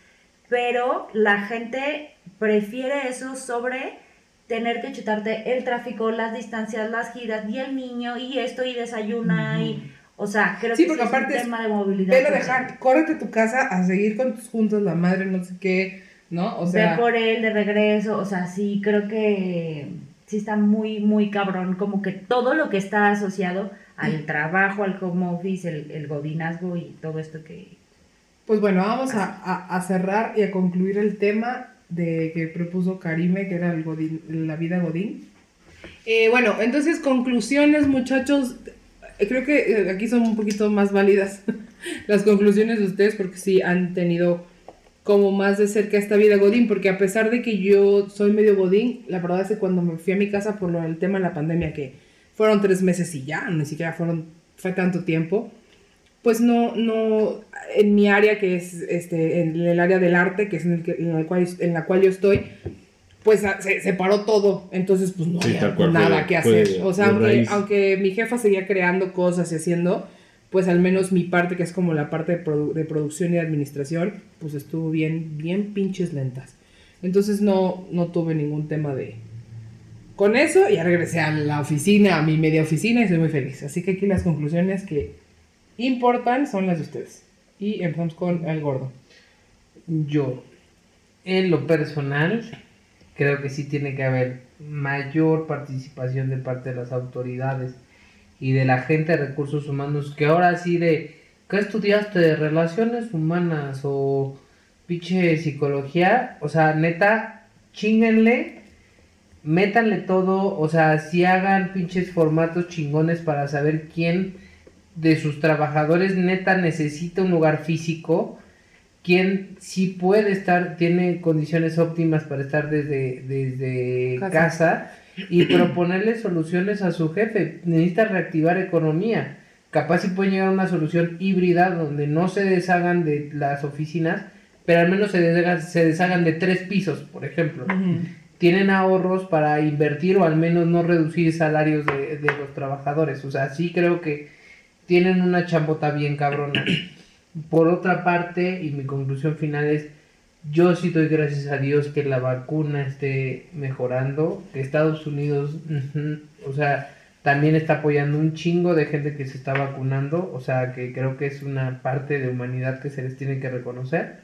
pero la gente prefiere eso sobre tener que chutarte el tráfico, las distancias, las giras y el niño y esto y desayuna y o sea, creo Sí, que porque sí es aparte un tema de movilidad. Velo dejar, córrete a tu casa a seguir con tus juntos, la madre, no sé qué, ¿no? O sea, Ve por él de regreso, o sea, sí, creo que sí está muy, muy cabrón, como que todo lo que está asociado al trabajo, al home office, el, el godinazgo y todo esto que... pues bueno, vamos a, a- a cerrar y a concluir el tema de que propuso Karime, que era el godín- la vida godín. Eh, bueno, entonces conclusiones, muchachos. Creo que eh, aquí son un poquito más válidas las conclusiones de ustedes porque sí han tenido como más de cerca esta vida Godín, porque a pesar de que yo soy medio Godín, la verdad es que cuando me fui a mi casa por lo del tema de la pandemia, que fueron tres meses y ya, ni siquiera fueron, fue tanto tiempo, pues no, no, en mi área que es este, en el área del arte, que es en, el que- en la, cual, en la cual yo estoy, pues a- se, se paró todo, entonces pues no Sí, había nada que hacer. o sea, aunque, aunque mi jefa seguía creando cosas y haciendo, pues al menos mi parte, que es como la parte de, produ- de producción y administración, pues estuvo bien, bien pinches lentas. Entonces no, no tuve ningún tema de... Con eso ya regresé a la oficina, a mi media oficina y soy muy feliz. Así que aquí las conclusiones que importan son las de ustedes. Y empezamos con el gordo. Yo, en lo personal, creo que sí tiene que haber mayor participación de parte de las autoridades y de la gente de recursos humanos, que ahora sí de, ¿qué estudiaste de relaciones humanas o pinche psicología? O sea, neta, chinguenle, métanle todo, o sea, si hagan pinches formatos chingones para saber quién de sus trabajadores neta necesita un lugar físico quien sí puede estar, tiene condiciones óptimas para estar desde, desde Casa. casa. Y proponerle soluciones a su jefe. Necesita reactivar economía. Capaz si pueden llegar a una solución híbrida donde no se deshagan de las oficinas, pero al menos se deshagan, se deshagan de tres pisos, por ejemplo. Tienen ahorros para invertir o al menos no reducir salarios de, de los trabajadores. O sea, sí creo que tienen una chambota bien cabrona. Por otra parte, y mi conclusión final es, yo sí doy gracias a Dios que la vacuna esté mejorando, que Estados Unidos, o sea, también está apoyando un chingo de gente que se está vacunando, o sea, que creo que es una parte de humanidad que se les tiene que reconocer.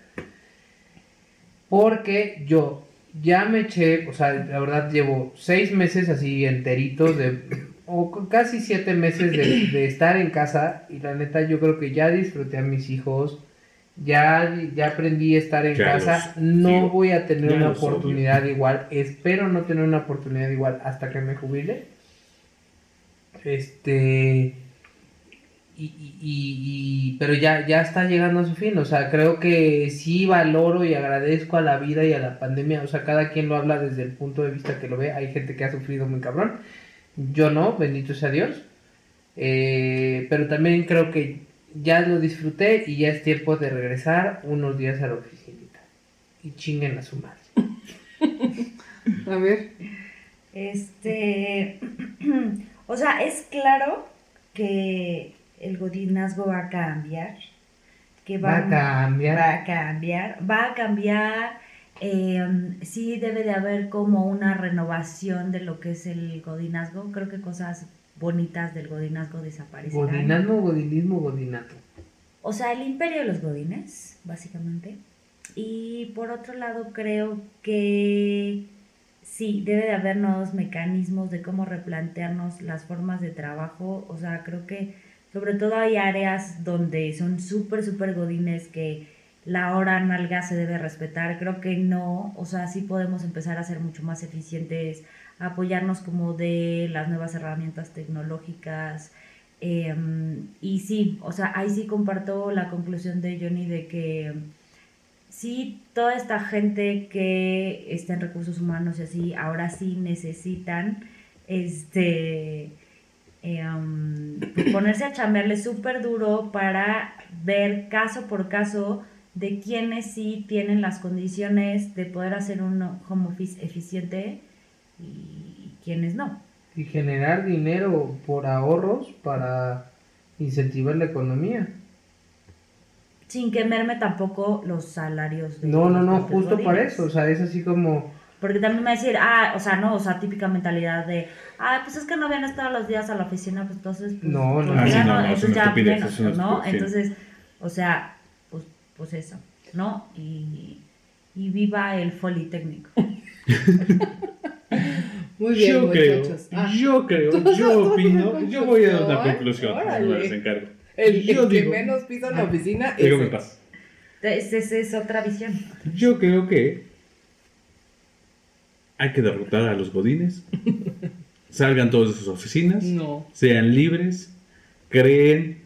Porque yo ya me eché, o sea, la verdad llevo seis meses así enteritos de, o casi siete meses de estar en casa. Y la neta yo creo que ya disfruté a mis hijos, ya, ya aprendí a estar en casa, los no voy a tener una oportunidad igual, espero no tener una oportunidad igual hasta que me jubile. Este y- y- y- pero ya, ya está llegando a su fin, o sea, creo que sí valoro y agradezco a la vida y a la pandemia, o sea, cada quien lo habla desde el punto de vista que lo ve, hay gente que ha sufrido muy cabrón, yo no, bendito sea Dios, Eh, pero también creo que ya lo disfruté y ya es tiempo de regresar unos días a la oficinita y chinguen a su madre. A ver. Este, o sea, es claro que el godinazgo va a cambiar, que Va a cambiar. va a cambiar, va a cambiar. eh, sí debe de haber como una renovación de lo que es el godinazgo. Creo que cosas bonitas del godinazgo desaparecerán. Godinazgo, godinismo, godinato. O sea, el imperio de los godines, básicamente. Y por otro lado, creo que sí, debe de haber nuevos mecanismos de cómo replantearnos las formas de trabajo. O sea, creo que sobre todo hay áreas donde son súper, súper godines que la hora nalga se debe respetar. Creo que no. O sea, sí podemos empezar a ser mucho más eficientes, apoyarnos como de las nuevas herramientas tecnológicas. Eh, y sí, o sea, ahí sí comparto la conclusión de Johnny de que sí, toda esta gente que está en recursos humanos y así, ahora sí necesitan este um, pues ponerse a chambearle súper duro para ver caso por caso de quienes sí tienen las condiciones de poder hacer un home office eficiente y quienes no. Y generar dinero por ahorros para incentivar la economía. Sin que merme tampoco los salarios. de No, no, no, justo para eso. O sea, es así como. Porque también me va a decir, ah, o sea, no, o sea, típica mentalidad de, ah, pues es que no habían estado los días a la oficina, pues entonces, pues, No, no. pues, Ah, ya sí, no, no, no, es entonces una ya estupidez, menos, es una ¿no? estupidez, sí. Entonces, o sea, pues, pues eso, ¿no? Y, y viva el Politécnico. Muy bien, yo creo. Ah, yo creo, ¿Tú vas a- tú yo opino, yo voy a dar una conclusión? me las encargo. el, yo el que digo- menos pisa en la oficina es. Dígame paz. Esa es, es otra visión. Yo creo que hay que derrotar a los godines. Salgan todos de sus oficinas. No. Sean libres. Creen.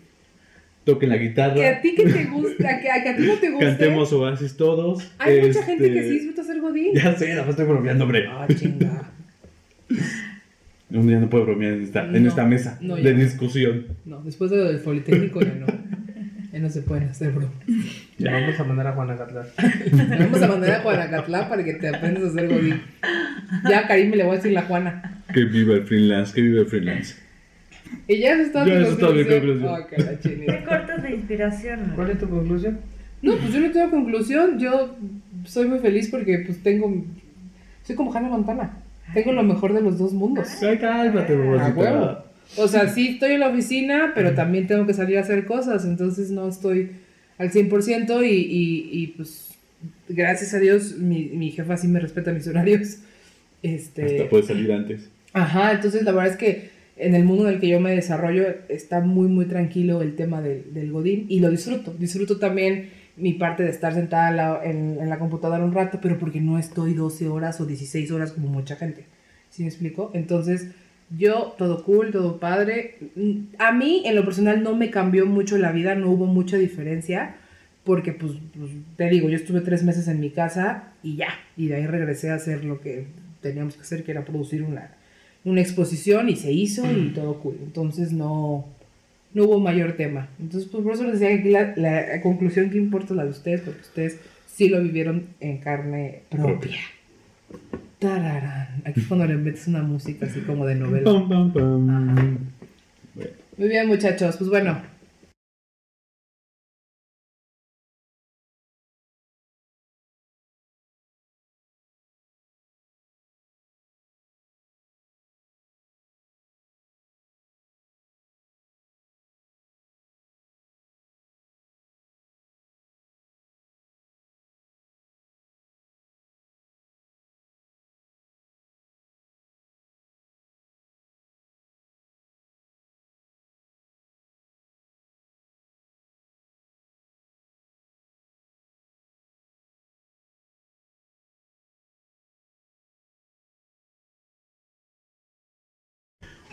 Toquen la Que a guitarra. ti que te gusta, que a, que a ti no te gusta. Cantemos Oasis todos. Hay mucha gente Este, que sí disfruta ser godín. Ya sé, no estoy bromeando, hombre. Ah, chinga. Un día no puedo bromear en esta, en No, esta mesa no, de ya. discusión. No, después de lo del Politécnico ya no. Ya no se pueden hacer bromas. Ya vamos a mandar a Juana Catlar. Te Vamos a mandar a Juanacatlán para que te aprendas a hacer godín. Ya, Karim, le voy a decir la Juana. Que viva el freelance, que viva el freelance. Y ya eso es todo Ya, eso mi conclusión. conclusión. Ah, Qué cortas de inspiración. ¿Cuál es tu conclusión? No, pues yo no tengo conclusión. Yo soy muy feliz porque pues tengo... Soy como Hannah Montana. Tengo lo mejor de los dos mundos. Ay, cálmate, A babosita. huevo. O sea, sí estoy en la oficina, pero también tengo que salir a hacer cosas, entonces no estoy al 100% y, y, y pues gracias a Dios mi, mi jefa sí me respeta mis horarios. Este, Hasta puede salir antes. Ajá, entonces la verdad es que en el mundo en el que yo me desarrollo está muy, muy tranquilo el tema del, del Godín y lo disfruto. Disfruto también mi parte de estar sentada en la, en, en la computadora un rato, pero porque no estoy 12 horas o 16 horas como mucha gente. ¿Sí me explico? Entonces, yo, todo cool, todo padre. Mm, A mí, en lo personal, no me cambió mucho la vida, no hubo mucha diferencia, porque, pues, pues, te digo, yo estuve tres meses en mi casa y ya, y de ahí regresé a hacer lo que teníamos que hacer, que era producir una, una exposición, y se hizo y todo cool. Entonces, no, no hubo mayor tema. Entonces, pues, por eso les decía que la, la conclusión que importa es la de ustedes, porque ustedes sí lo vivieron en carne propia. Tararán. Aquí es cuando le metes una música así como de novela. Pam, pam, Muy bien, muchachos. Pues bueno.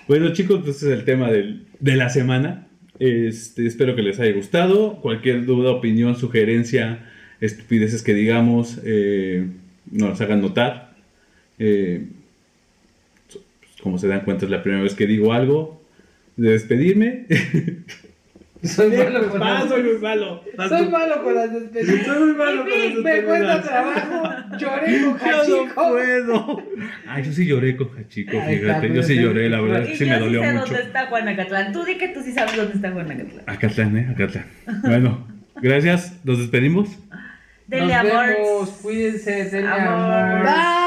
Bueno, chicos, pues es el tema de la semana. Este, espero que les haya gustado. Cualquier duda, opinión, sugerencia, estupideces que digamos, eh, nos hagan notar. Eh, pues, como se dan cuenta, es la primera vez que digo algo. De despedirme. Soy malo con las soy muy malo. Soy malo con las despedidas. Soy muy malo con las Me cuesta despedidas. trabajo. Lloré con Yo no puedo. Ah, yo sí lloré con fíjate. Yo sí lloré, la verdad, Y sí yo me dolió sé mucho. dónde está Juanacatlán. Tú di que tú sí sabes dónde está Juanacatlán. Acatlán, ¿eh? Acatlán. Bueno, gracias. Nos despedimos. Denle Nos amor. vemos, cuídense, denle Amor. amor. Bye.